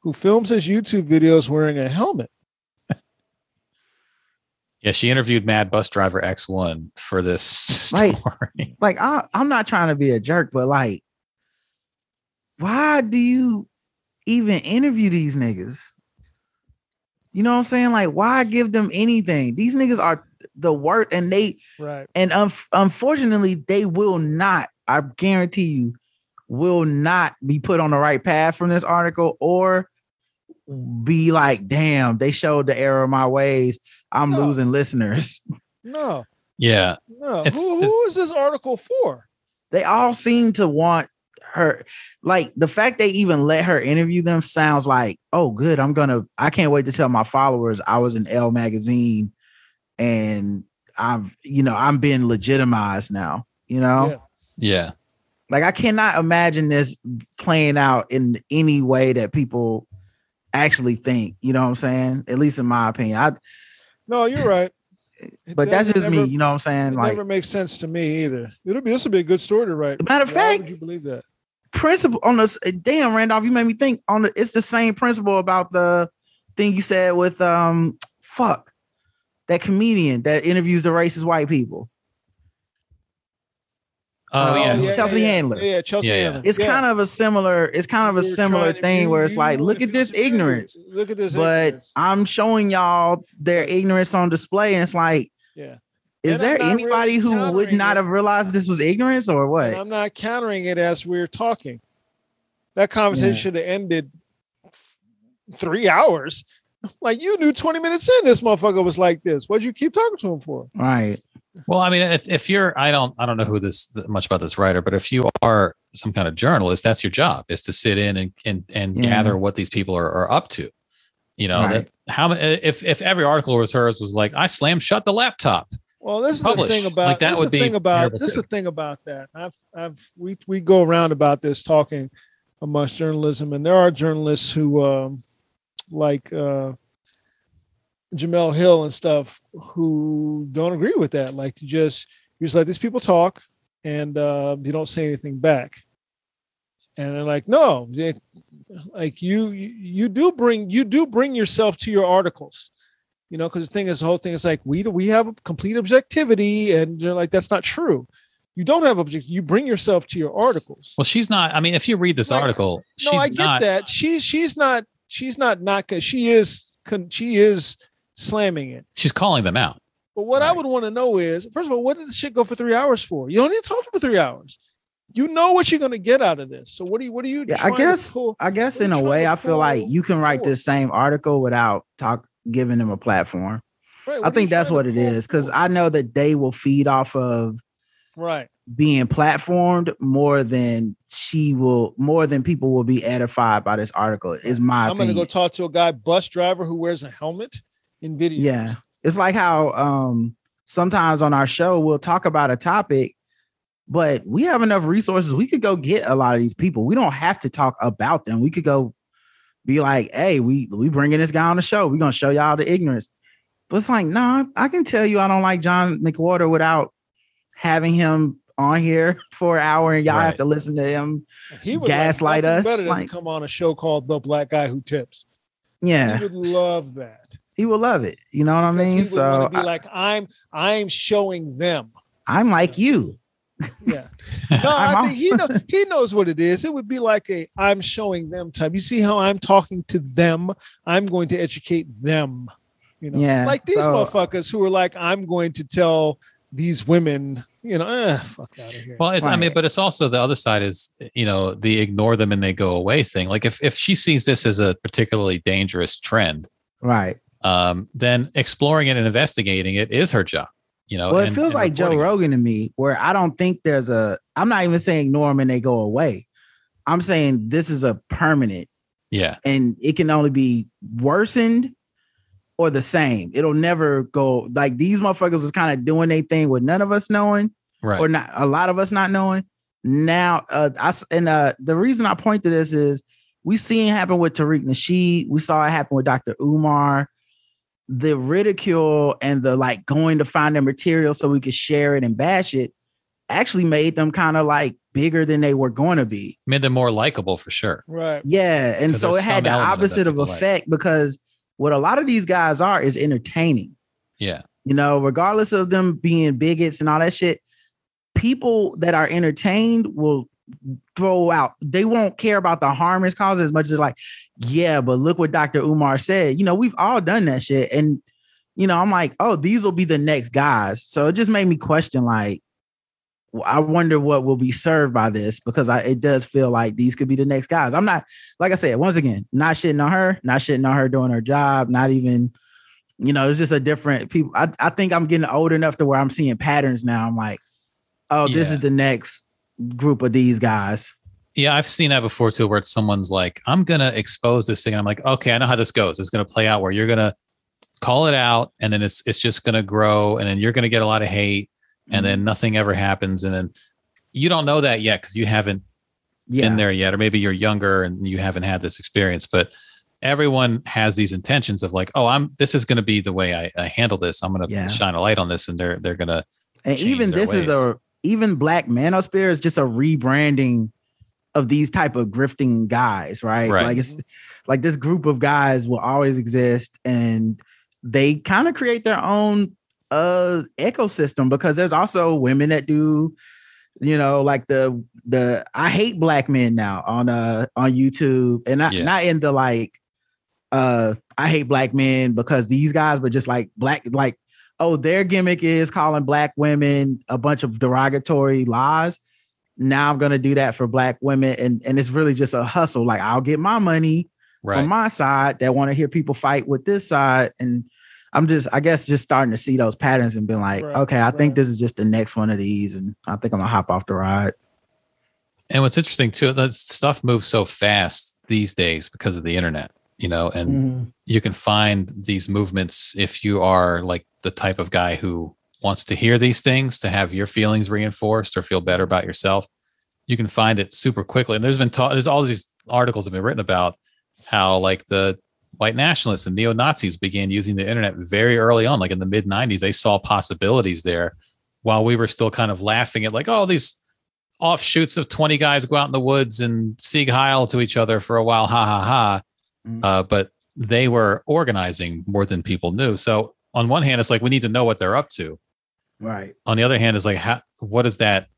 who films his YouTube videos wearing a helmet. Yeah, she interviewed Mad Bus Driver X1 for this story. Right. Like I, I'm not trying to be a jerk, but like, why do you even interview these niggas? You know what I'm saying? Like, why give them anything? These niggas are the worst, and they Right. and un- unfortunately, they will not. I guarantee you, will not be put on the right path from this article, or be like, "Damn, they showed the error of my ways. I'm No. losing listeners." No, Yeah. no. It's- who, it's- who is this article for? they all seem to want her like the fact they even let her interview them sounds like oh good i'm gonna i can't wait to tell my followers i was in Elle magazine and i've you know i'm being legitimized now you know Yeah. Yeah. like i cannot imagine this playing out in any way that people actually think you know what i'm saying at least in my opinion i No, you're right. It but that's just never- me you know what i'm saying It like never makes sense to me either. It'll be this will be a good story to write. Matter of fact- would you believe that? principle on this damn Randolph, you made me think on the it's the same principle about the thing you said with um fuck that comedian that interviews the racist white people. Oh, Oh, yeah. Um, yeah. Chelsea Handler. Yeah, yeah, Chelsea Yeah, yeah. Handler. It's Yeah. kind of a similar, it's kind of a You're similar to- thing you- where it's you like, know look at this it's ignorant, ignorance. Look at this But ignorance. I'm showing y'all their ignorance on display, and it's like, Yeah. is And there anybody really who would not it. have realized this was ignorance or And what? I'm not countering it as we're talking. That conversation Yeah. should have ended three hours. Like you knew 20 minutes in, this motherfucker was like this. What'd you keep talking to him for? Right. Well, I mean, if, if you're, I don't, I don't know who this much about this writer, but if you are some kind of journalist, that's your job is to sit in and and and Yeah. gather what these people are, are up to. You know, Right. that how if if every article was hers was like, I slammed shut the laptop. Well, this is Publish. the thing about Like, that would the be thing about terrible, this is the thing about that. I've I've we we go around about this talking amongst journalism, and there are journalists who um like uh Jemele Hill and stuff who don't agree with that. Like to just you just let these people talk and uh, you don't say anything back. And they're like, no, they, like you, you do bring you do bring yourself to your articles, you know, because the thing is, the whole thing is like we we have complete objectivity, and they're like that's not true. You don't have object. You bring yourself to your articles. Well, she's not. I mean, if you read this Like, article, no, she's I get not, that. She's she's not she's not not because she is con- she is slamming it. She's calling them out. But what I would want to know is, first of all, what did the shit go for three hours for? You don't need to talk for three hours. You know what you're going to get out of this. So what do you? What are you? Yeah, I trying to guess- pull- I guess in a way, I feel like you can write forward? this same article without talk giving them a platform. right, I think that's what to it pull is because? I know that they will feed off of right. being platformed more than she will, more than people will be edified by this article. Is my I'm going to go talk to a guy bus driver who wears a helmet in video. Yeah. It's like how um sometimes on our show we'll talk about a topic, but we have enough resources. We could go get a lot of these people. We don't have to talk about them. We could go be like, hey, we we bringing this guy on the show. We're gonna show y'all the ignorance. But it's like, no, I can tell you I don't like John McWhorter without having him on here for an hour and y'all have to listen to him. He would Gaslight like us, Better than like- to come on a show called The Black Guy Who Tips. Yeah, He would love that. He will love it. You know what I Because he mean? would So to be I, like, I'm I'm showing them. I'm like you. Yeah. No, I'm I al- think he know, he knows what it is. It would be like a I'm showing them type. You see how I'm talking to them? I'm going to educate them. You know, Yeah, like these so- motherfuckers who are like, I'm going to tell these women, you know, eh, fuck out of here. Well, it's, I mean, but it's also the other side is you know the ignore them and they go away thing. Like if if she sees this as a particularly dangerous trend, Right. Um, then exploring it and investigating it is her job. You know, Well, it and- feels and like Joe reporting it. Rogan to me, where I don't think there's a. I'm not even saying ignore them and they go away. I'm saying this is a permanent, Yeah, and it can only be worsened or the same. It'll never go like these motherfuckers was kind of doing their thing with none of us knowing, right. or not a lot of us not knowing. Now, uh, I s- and uh, the reason I point to this is we seen it happen with Tariq Nasheed. We saw it happen with Dr. Umar. The ridicule and the like going to find their material so we could share it and bash it actually made them kind of like bigger than they were going to be. Made them more likable for sure. right. Yeah. And so it had the element of opposite of, people like. effect because what a lot of these guys are is entertaining Yeah, you know, regardless of them being bigots and all that shit, people that are entertained will throw out. They won't care about the harm it's causing as much as they're like, yeah, but look what Dr. Umar said. You know, we've all done that shit. And, you know, I'm like, oh, these will be the next guys. So it just made me question, like, I wonder what will be served by this because I it does feel like these could be the next guys. I'm not, like I said, once again, not shitting on her, not shitting on her doing her job, not even you know, it's just a different people. I, I think I'm getting old enough to where I'm seeing patterns now. I'm like, oh, this Yeah. is the next group of these guys. Yeah. I've seen that before too, where it's someone's like, "I'm gonna expose this thing," and I'm like, "Okay, I know how this goes. It's gonna play out where you're gonna call it out, and then it's it's just gonna grow, and then you're gonna get a lot of hate, and Mm-hmm. then nothing ever happens, and then you don't know that yet because you haven't yeah, in there yet, or maybe you're younger and you haven't had this experience. But everyone has these intentions of like, oh, I'm this is going to be the way I, I handle this. I'm going to Yeah. shine a light on this, and they're they're going to and even this is a even Black Manosphere is just a rebranding of these type of grifting guys, right? Right. Like it's like this group of guys will always exist, and they kind of create their own uh ecosystem because there's also women that do you know like the the i hate black men now on uh on youtube and not, Yeah. not in the like uh i hate black men because these guys were just like black like oh their gimmick is calling black women a bunch of derogatory lies now i'm gonna do that for black women and and it's really just a hustle like i'll get my money right. from my side that want to hear people fight with this side and i'm just i guess just starting to see those patterns and being like Right, okay i think this is just the next one of these and i think i'm gonna hop off the ride And what's interesting too, that stuff moves so fast these days because of the internet, you know, and Mhm. you can find these movements if you are like the type of guy who wants to hear these things to have your feelings reinforced or feel better about yourself. You can find it super quickly. And there's been ta- there's all these articles have been written about how like the white nationalists and neo Nazis began using the internet very early on, like in the mid 90s. They saw possibilities there while we were still kind of laughing at, like, oh, these offshoots of 20 guys go out in the woods and Sieg Heil to each other for a while. Ha ha ha. Mm. Uh, but they were organizing more than people knew. So, on one hand, it's like we need to know what they're up to. Right. On the other hand, is like, how, what is that?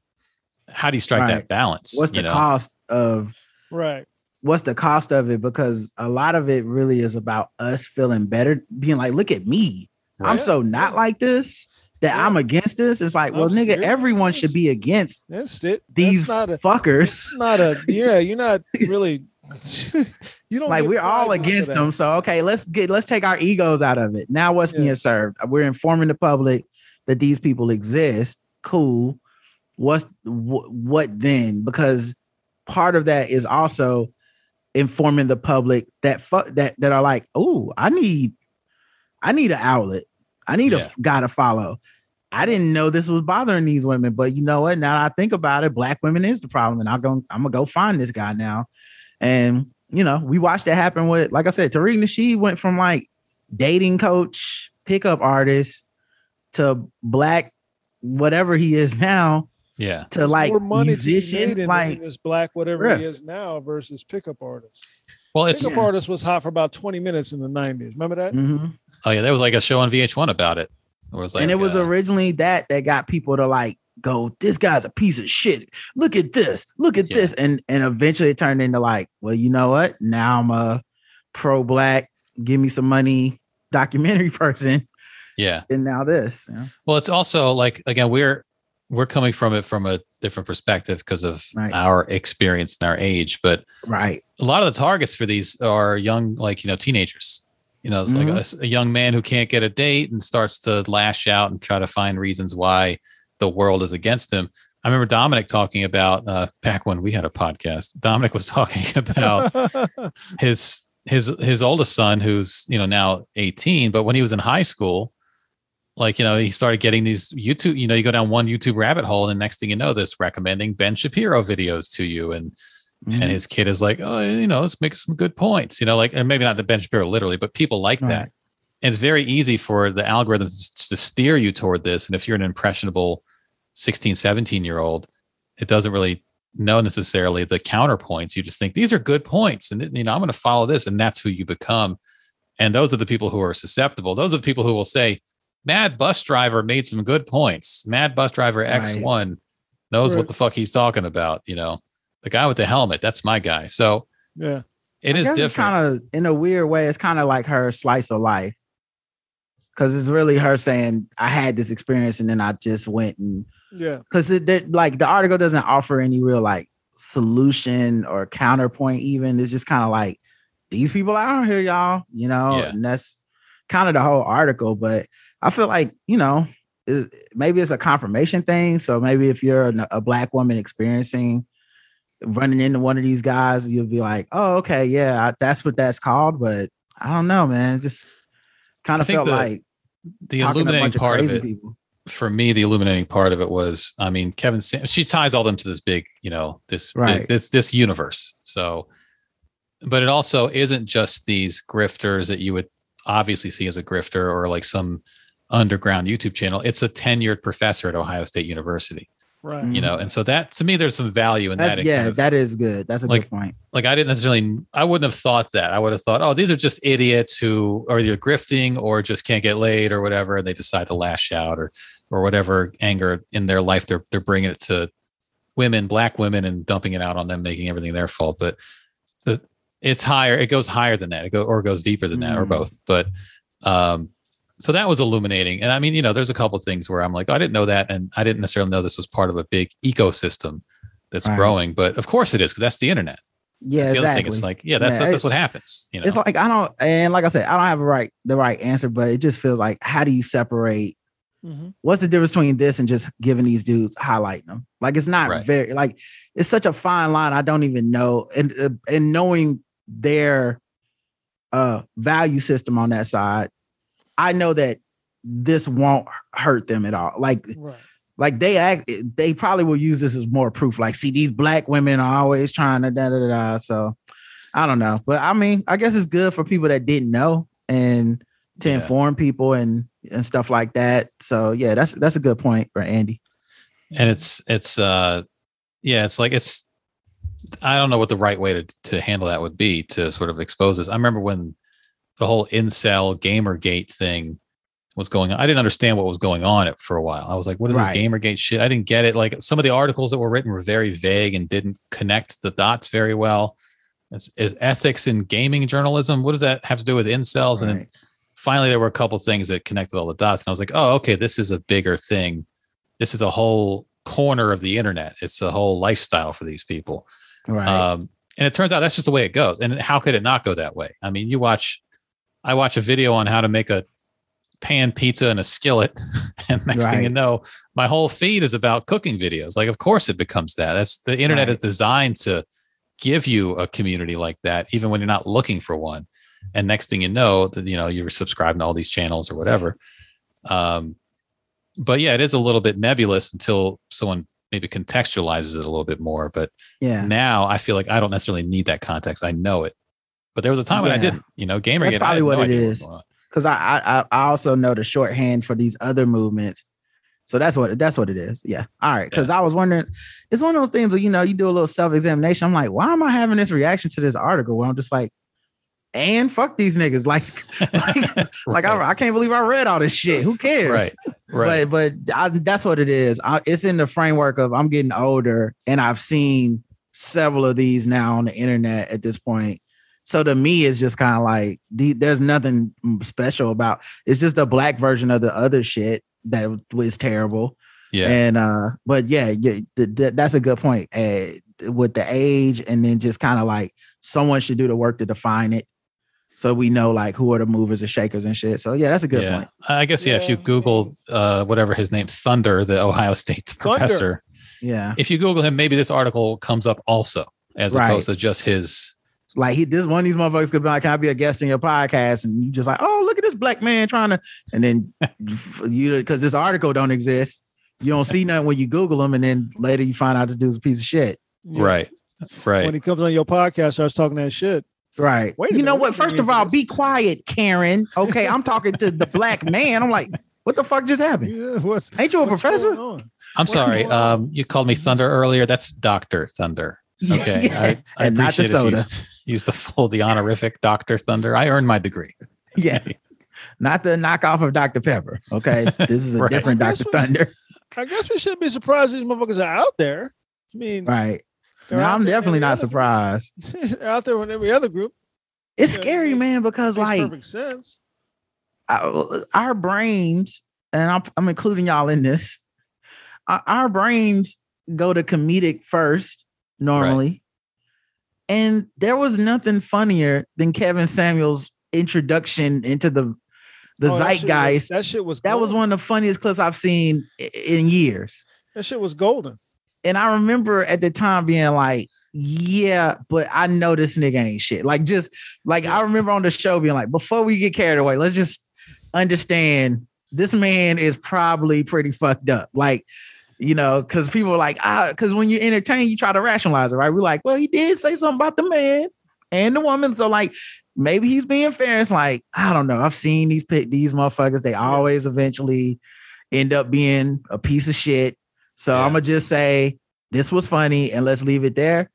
How do you strike Right. that balance? What's the know? cost of Right. what's the cost of it? Because a lot of it really is about us feeling better, being like, look at me. I'm so not Yeah. like this that Yeah. I'm against this. It's like, well, I'm nigga, scared. everyone should be against That's it. these That's not a fuckers. not a yeah, you're not really you don't Like we're all against them. So okay, let's get let's take our egos out of it. Now what's Yeah. being served? We're informing the public that these people exist. Cool. What's wh- what then? Because part of that is also informing the public that fu- that that are like, oh, I need, I need an outlet. I need Yeah. a guy to follow. I didn't know this was bothering these women, but you know what? Now that I think about it, black women is the problem, and I'm gonna I'm gonna go find this guy now. And you know, we watched that happen with, like I said, Tariq Nasheed went from like dating coach, pickup artist to black, whatever he is now, Yeah. to There's like more money to be made musician, like this black whatever he is now versus pickup artist. Well, it's Pickup artist was hot for about 20 minutes in the 90s. Remember that? Mhm. oh yeah, there was like a show on VH1 about it. It was like, and it was uh, originally that that got people to like go, this guy's a piece of shit. Look at this, look at Yeah. this, and and eventually it turned into like, well, you know what? Now I'm a pro black, give me some money documentary person, yeah. and now this. you know? Well, it's also like again, we're we're coming from it from a different perspective because of Right. our experience and our age. But Right. a lot of the targets for these are young, like you know, teenagers. You know, it's Mhm. like a, a young man who can't get a date and starts to lash out and try to find reasons why the world is against him. I remember Dominic talking about uh, back when we had a podcast. Dominic was talking about his his his oldest son who's you know now 18 but when he was in high school like you know he started getting these youtube you know you go down one youtube rabbit hole and the next thing you know this recommending ben shapiro videos to you. And Mhm. and his kid is like oh you know let's make some good points you know like and maybe not the ben shapiro literally but people like that. And it's very easy for the algorithms to steer you toward this. And if you're an impressionable 16 17 year old it doesn't really know necessarily the counterpoints. You just think these are good points and you know i'm going to follow this and that's who you become. And those are the people who are susceptible. Those are the people who will say mad bus driver made some good points mad bus driver x1 knows Right. what the fuck he's talking about you know the guy with the helmet that's my guy so yeah. it I is guess It's different kind of in a weird way. It's kind of like her slice of life, because it's really her saying, "I had this experience and then I just went and." Yeah. Because it that- like the article doesn't offer any real like solution or counterpoint. Even it's just kind of like these people out here, y'all. You know, Yeah. and that's kind of the whole article. But I feel like you know, maybe it's a confirmation thing. So maybe if you're a, a black woman experiencing running into one of these guys, you'll be like, "Oh, okay, yeah, I, that's what that's called." But I don't know, man. It just kind of felt the- like the talking to a illuminating part of it people. for me, the illuminating part of it was, I mean, Kevin, Sam, she ties all them to this big, you know, this, Right. this, this universe. So, but it also isn't just these grifters that you would obviously see as a grifter or like some underground YouTube channel. It's a tenured professor at Ohio State University, Right. you know, and so that to me, there's some value in That's, that. Yeah, kind of- that is good. That's a like- good point. like I didn't necessarily I wouldn't have thought that. I would have thought, oh, these are just idiots who are either grifting or just can't get laid or whatever. And they decide to lash out or or whatever anger in their life they're they're bringing it to women, black women, and dumping it out on them, making everything their fault. But the it's higher. It goes higher than that. It go or goes deeper than that, or Mm. both. But um, so that was illuminating. And I mean, you know, there's a couple of things where I'm like, oh, I didn't know that, and I didn't necessarily know this was part of a big ecosystem that's Right. growing. But of course it is because that's the internet. Yeah, That's the exactly. other thing. It's like, yeah, that's Yeah, that's it- what happens. You know, It's like I don't, and like I said, I don't have a right the right answer, but it just feels like how do you separate? Mhm. What's the difference between this and just giving these dudes highlighting them? Like it's not Right. very like it's such a fine line. I don't even know, and uh, and knowing their uh value system on that side, I know that this won't hurt them at all. Like Right. like they act they probably will use this as more proof like see these black women are always trying to da da da, da. so I don't know, but I mean, I guess it's good for people that didn't know and to Yeah. inform people and and stuff like that. So yeah, that's that's a good point for Andy. and it's it's uh yeah it's like it's i don't know what the right way to to handle that would be to sort of expose this i remember when the whole incel gamergate thing was going on. I didn't understand what was going on it for a while. I was like what is Right. this gamergate shit? I didn't get it. Like some of the articles that were written were very vague and didn't connect the dots very well. Is, is ethics in gaming journalism what does that have to do with incels? And then finally there were a couple things that connected all the dots and i was like oh okay this is a bigger thing. This is a whole corner of the internet. It's a whole lifestyle for these people. Right. um, and it turns out that's just the way it goes and how could it not go that way? I mean you watch i watch a video on how to make a pan pizza in a skillet and next thing you know my whole feed is about cooking videos. Like of course it becomes that. That's the internet Right. is designed to give you a community like that even when you're not looking for one. And next thing you know that you know you're subscribing to all these channels or whatever. Um but yeah it is a little bit nebulous until someone maybe contextualizes it a little bit more. But yeah. now i feel like i don't necessarily need that context. I know it but there was a time when i didn't you know gamer That's probably what it is. Because I, I I- also know the shorthand for these other movements. So that's what that's what it is. Yeah. All right. Because I was wondering, it's one of those things where you know you do a little self examination. I'm like, why am I having this reaction to this article? Where I'm just like, and fuck these niggas. Like, like, like I, I can't believe I read all this shit. Who cares? right right But but I, that's what it is. I, it's in the framework of I'm getting older and I've seen several of these now on the internet at this point. So to me, it's just kind of like the, there's nothing special about. It's just a black version of the other shit that was terrible. yeah And uh, but yeah, yeah, th- th- that's a good point. Uh, with the age, and then just kind of like someone should do the work to define it, so we know like who are the movers and shakers and shit. So yeah, that's a good yeah point. i guess yeah, if you google uh whatever his name thunder the ohio state Thunder. professor Yeah. if you google him maybe this article comes up also as Right. opposed to just his Like he, this one of these motherfuckers could be like, "Can I be a guest in your podcast?" And you just like, "Oh, look at this black man trying to," and then you because this article don't exist, you don't see nothing when you Google him, and then later you find out this dude's a piece of shit. Yeah. right right When he comes on your podcast, starts talking that shit. Right. Wait a you know what? First of minute. all, be quiet, Karen. Okay, I'm talking to the black man. I'm like, what the fuck just happened? Yeah, what's, Ain't you a professor? i'm sorry um you called me thunder earlier that's dr thunder okay Yeah. I, I and not the appreciate if you soda. Use the full the honorific dr thunder i earned my degree Yeah. Not the knockoff of Dr. Pepper. Okay. This is a Right. different Dr. what- Thunder. I guess we shouldn't be surprised these motherfuckers are out there. I mean, Right. they're No, I'm definitely not surprised. They're out there with every other group. It's Yeah, scary, it man, because Makes like perfect sense. our, our brains, and I'm, I'm including y'all in this, our, our brains go to comedic first normally. And there was nothing funnier than Kevin Samuels' introduction into the the Oh, that shit was- zeitgeist. That shit was That was one of the funniest clips I've seen in years. That shit was golden. And I remember at the time being like, yeah, but I know this nigga ain't shit. Like, just like I remember on the show being like, before we get carried away, let's just understand this man is probably pretty fucked up. Like, you know, because people are like, ah, because when you entertain, you try to rationalize it, right? We're like, well, he did say something about the man and the woman. So, like, maybe he's being fair. It's like, I don't know. I've seen these these motherfuckers, they always eventually end up being a piece of shit. So Yeah. I'm gonna just say this was funny and let's leave it there.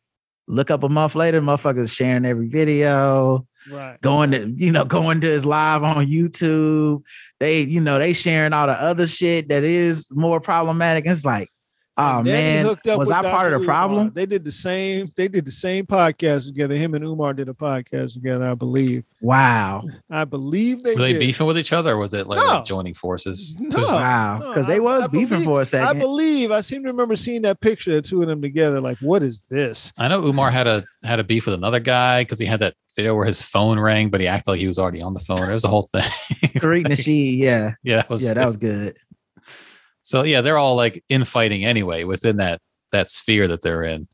Look up a month later, motherfuckers sharing every video, Right. going to, you know, going to his live on YouTube. They, you know, they sharing all the other shit that is more problematic. It's like, oh And he man, hooked up was with I part of the Umar. problem? They did the same. They did the same podcast together. Him and Umar did a podcast together. I believe. Wow. I believe they Were they did. beefing with each other, or was it like, No. like joining forces? No. Wow. Because I- they was I beefing believe- for a second. I believe. I seem to remember seeing that picture of the two of them together. Like, what is this? I know Umar had a had a beef with another guy because he had that video where his phone rang, but he acted like he was already on the phone. It was a whole thing. Tariq Nasheed, yeah. yeah, it was, Yeah, that was good. So. Yeah, they're all like infighting anyway within that that sphere that they're in.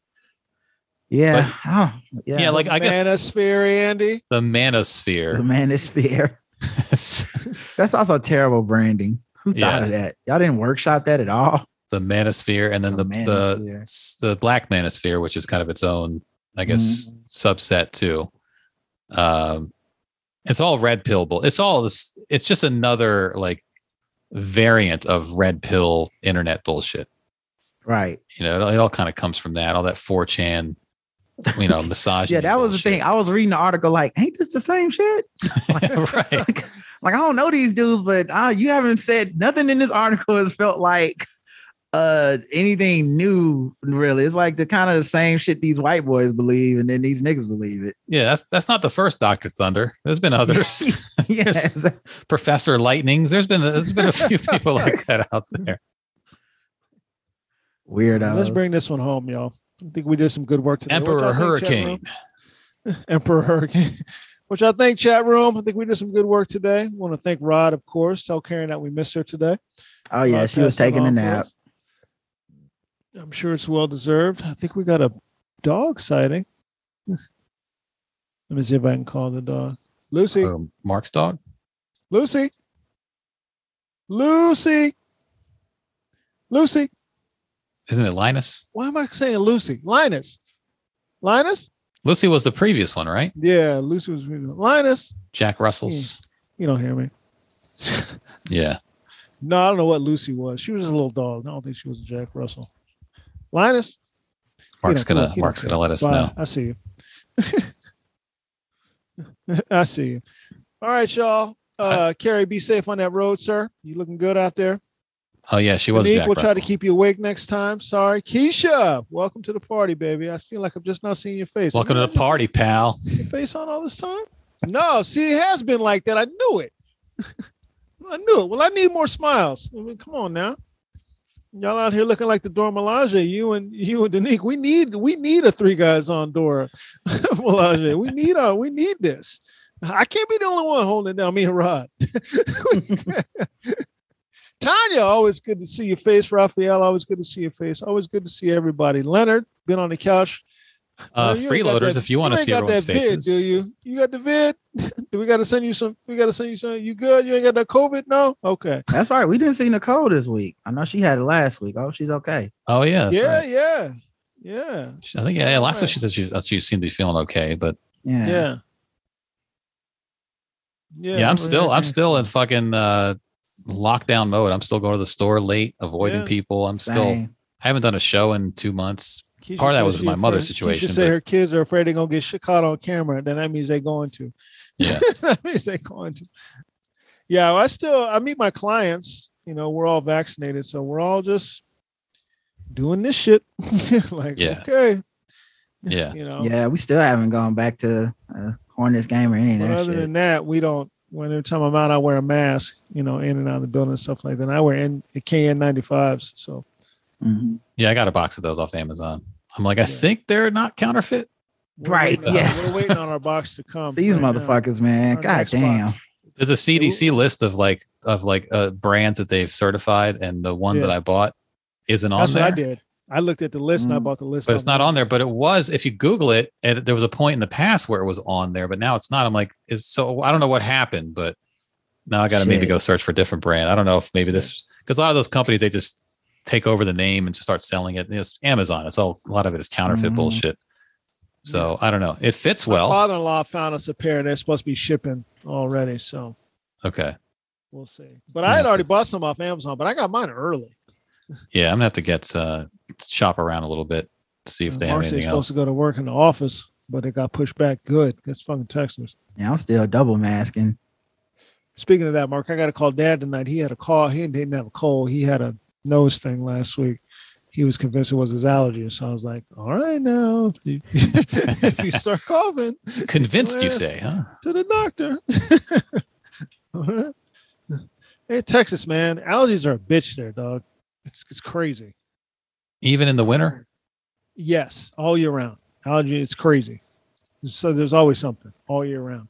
Yeah. Oh, yeah. Yeah, like I guess Manosphere, Andy. the manosphere. the manosphere. manosphere. That's also terrible branding. Who Yeah. thought of that? Y'all didn't workshop that at all. the manosphere, and then the The the, manosphere. the black manosphere, which is kind of its own, I guess, Mm. subset too. Um, it's all red pill. Bull- it's all this. It's just another like variant of red pill internet bullshit. Right. You know, it, all- it all kind of comes from that. All that 4chan, you know, massage. Yeah, that was the thing. I was reading the article like, ain't this the same shit? right. like, like, I don't know these dudes, but uh, you haven't said nothing in this article has felt like uh anything new really. It's like the kind of the same shit these white boys believe, and then these niggas believe it. Yeah, that's that's not the first Doctor Thunder. There's been others. yes. Professor Lightnings. There's been there's been a few people like that out there. Weirdos. Let's bring this one home, y'all. I think we did some good work today. Emperor y'all think, chat Hurricane. Emperor Hurricane. Which I think, chat room. I think we did some good work today. Want to thank Rod, of course. Tell Karen that we missed her today. Oh yeah, Uh, she was taking a on for nap. I'm sure it's well deserved. I think we got a dog sighting. Let me see if I can call the dog. Lucy. Um, Mark's dog. Lucy. Lucy. Lucy. Isn't it Linus? Why am I saying Lucy? Linus. Linus? Lucy was the previous one, right? Yeah, Lucy was Linus. Jack Russell's. You don't hear me. Yeah. No, I don't know what Lucy was. She was a little dog. I don't think she was a Jack Russell. Linus. Mark's gonna Mark's gonna let us Bye. know. I see you. I see you. All right, y'all. Uh, Carrie, be safe on that road, sir. You looking good out there? Oh yeah, she was Jack we'll try to keep you awake next time. Sorry, Keisha. Welcome to the party, baby. I feel like I'm just not seeing your face. Welcome to the party, pal. your face on all this time? No, see, it has been like that. I knew it. I knew it. Well, I need more smiles. I mean, come on now. Y'all out here looking like the Dora Milaje. You and you and Danique. We need we need a three guys on Dora Milaje. We need a we need this. I can't be the only one holding down. Me and Rod. Tanya, always good to see your face. Raphael, always good to see your face. Always good to see everybody. Leonard, been on the couch. Uh, No, you freeloaders, that- if you want to see got everyone's that vid, faces. do you? You got the vid? do we got to send you some? We got to send you some. You good? You ain't got that COVID? No. Okay. That's right. We didn't see Nicole this week. I know she had it last week. Oh, she's okay. Oh yeah, yeah, right. yeah, yeah, She- I think yeah, yeah last week she said she, she seemed to be feeling okay, but Yeah. yeah. yeah, I'm we're still I'm still in fucking uh, lockdown mode. I'm still going to the store late, avoiding Yeah. people. I'm still I haven't done a show in two months. Keisha Part of that was my mother's afraid- situation, She say but- her kids are afraid they're gonna get shit caught on camera. Then that means they're going to. Yeah. that means they're going to. Yeah, well, I still I meet my clients. You know, we're all vaccinated, so we're all just doing this shit. like, Yeah. okay, Yeah. you know. Yeah, we still haven't gone back to uh, Hornets game or any of But other shit. than that, we don't. When every time I'm out, I wear a mask. You know, in and out of the building and stuff like that. And I wear N- KN95s. So Mhm. Yeah, I got a box of those off Amazon. I'm like, I Yeah. think they're not counterfeit. we're Right, waiting on- yeah. we're waiting on our box to come. These right now. motherfuckers, man. Our God damn. box. There's a CDC list of like of like uh, brands that they've certified, and the one that I bought isn't on That's there. what I did. I looked at the list and I Mm. bought the list. but it's not my- on there. But it was if you Google it, and there was a point in the past where it was on there, but now it's not. I'm like, is so I don't know what happened, but now I got to maybe go search for a different brand. I don't know if maybe this because a lot of those companies they just take over the name and just start selling it. It's Amazon. It's all a lot of it is counterfeit Mhm. bullshit. So I don't know. It fits My well. father-in-law found us a pair. They're supposed to be shipping already, so Okay. we'll see. But I had already bought some off Amazon, but I got mine early. Yeah, I'm gonna have to get uh shop around a little bit to see if they have Mark's anything supposed else. to go to work in the office, but it got pushed back. Good. It's fucking Texas. Yeah, I'm still double masking. Speaking of that, Mark, I got to call Dad tonight. He had a call. He didn't have a cold. He had a nose thing last week. He was convinced it was his allergy. So I was like, "All right, now if you, if you start coughing, Convinced you say, huh? to the doctor." Right. Hey, Texas, man, allergies are a bitch there, dog. It's it's crazy. Even in the winter? Yes, all year round. Allergy, it's crazy. So there's always something all year round.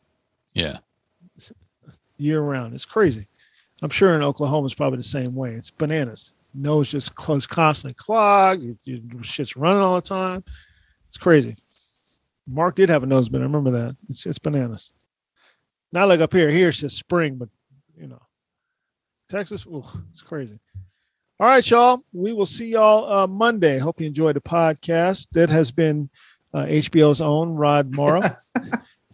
Yeah. year round. It's crazy. I'm sure in Oklahoma it's probably the same way. It's bananas. Nose just close constantly clogged. Your, your shit's running all the time. It's crazy. Mark did have a nose, but I remember that. It's it's bananas. Not like up here. Here it's just spring, but you know, Texas, ooh, it's crazy. All right, y'all. We will see y'all uh, Monday. Hope you enjoyed the podcast. That has been uh, HBO's own Rod Morrow.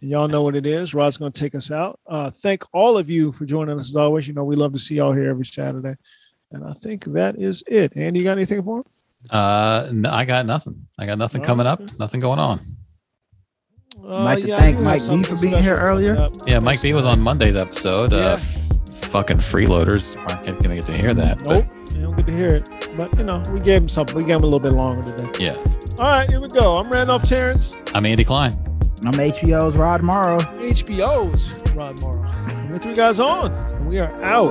Y'all know what it is. Rod's going to take us out. Uh, thank all of you for joining us as always. You know, we love to see y'all here every Saturday. And I think that is it. Andy, you got anything for him? Uh, no, I got nothing. I got nothing Oh, coming up. Nothing going on. Uh, like to yeah, thank Mike B for being here earlier. coming up. Yeah, Mike B was on Monday's episode. Yeah. Uh, fucking freeloaders aren't get- gonna get to hear that. Nope. You don't get to hear it. But, you know, we gave him something. We gave him a little bit longer today. But yeah, All right, here we go. I'm Randolph Terrence, I'm Andy Klein. I'm HBO's Rod Morrow. HBO's Rod Morrow. We're three guys on. And we are out.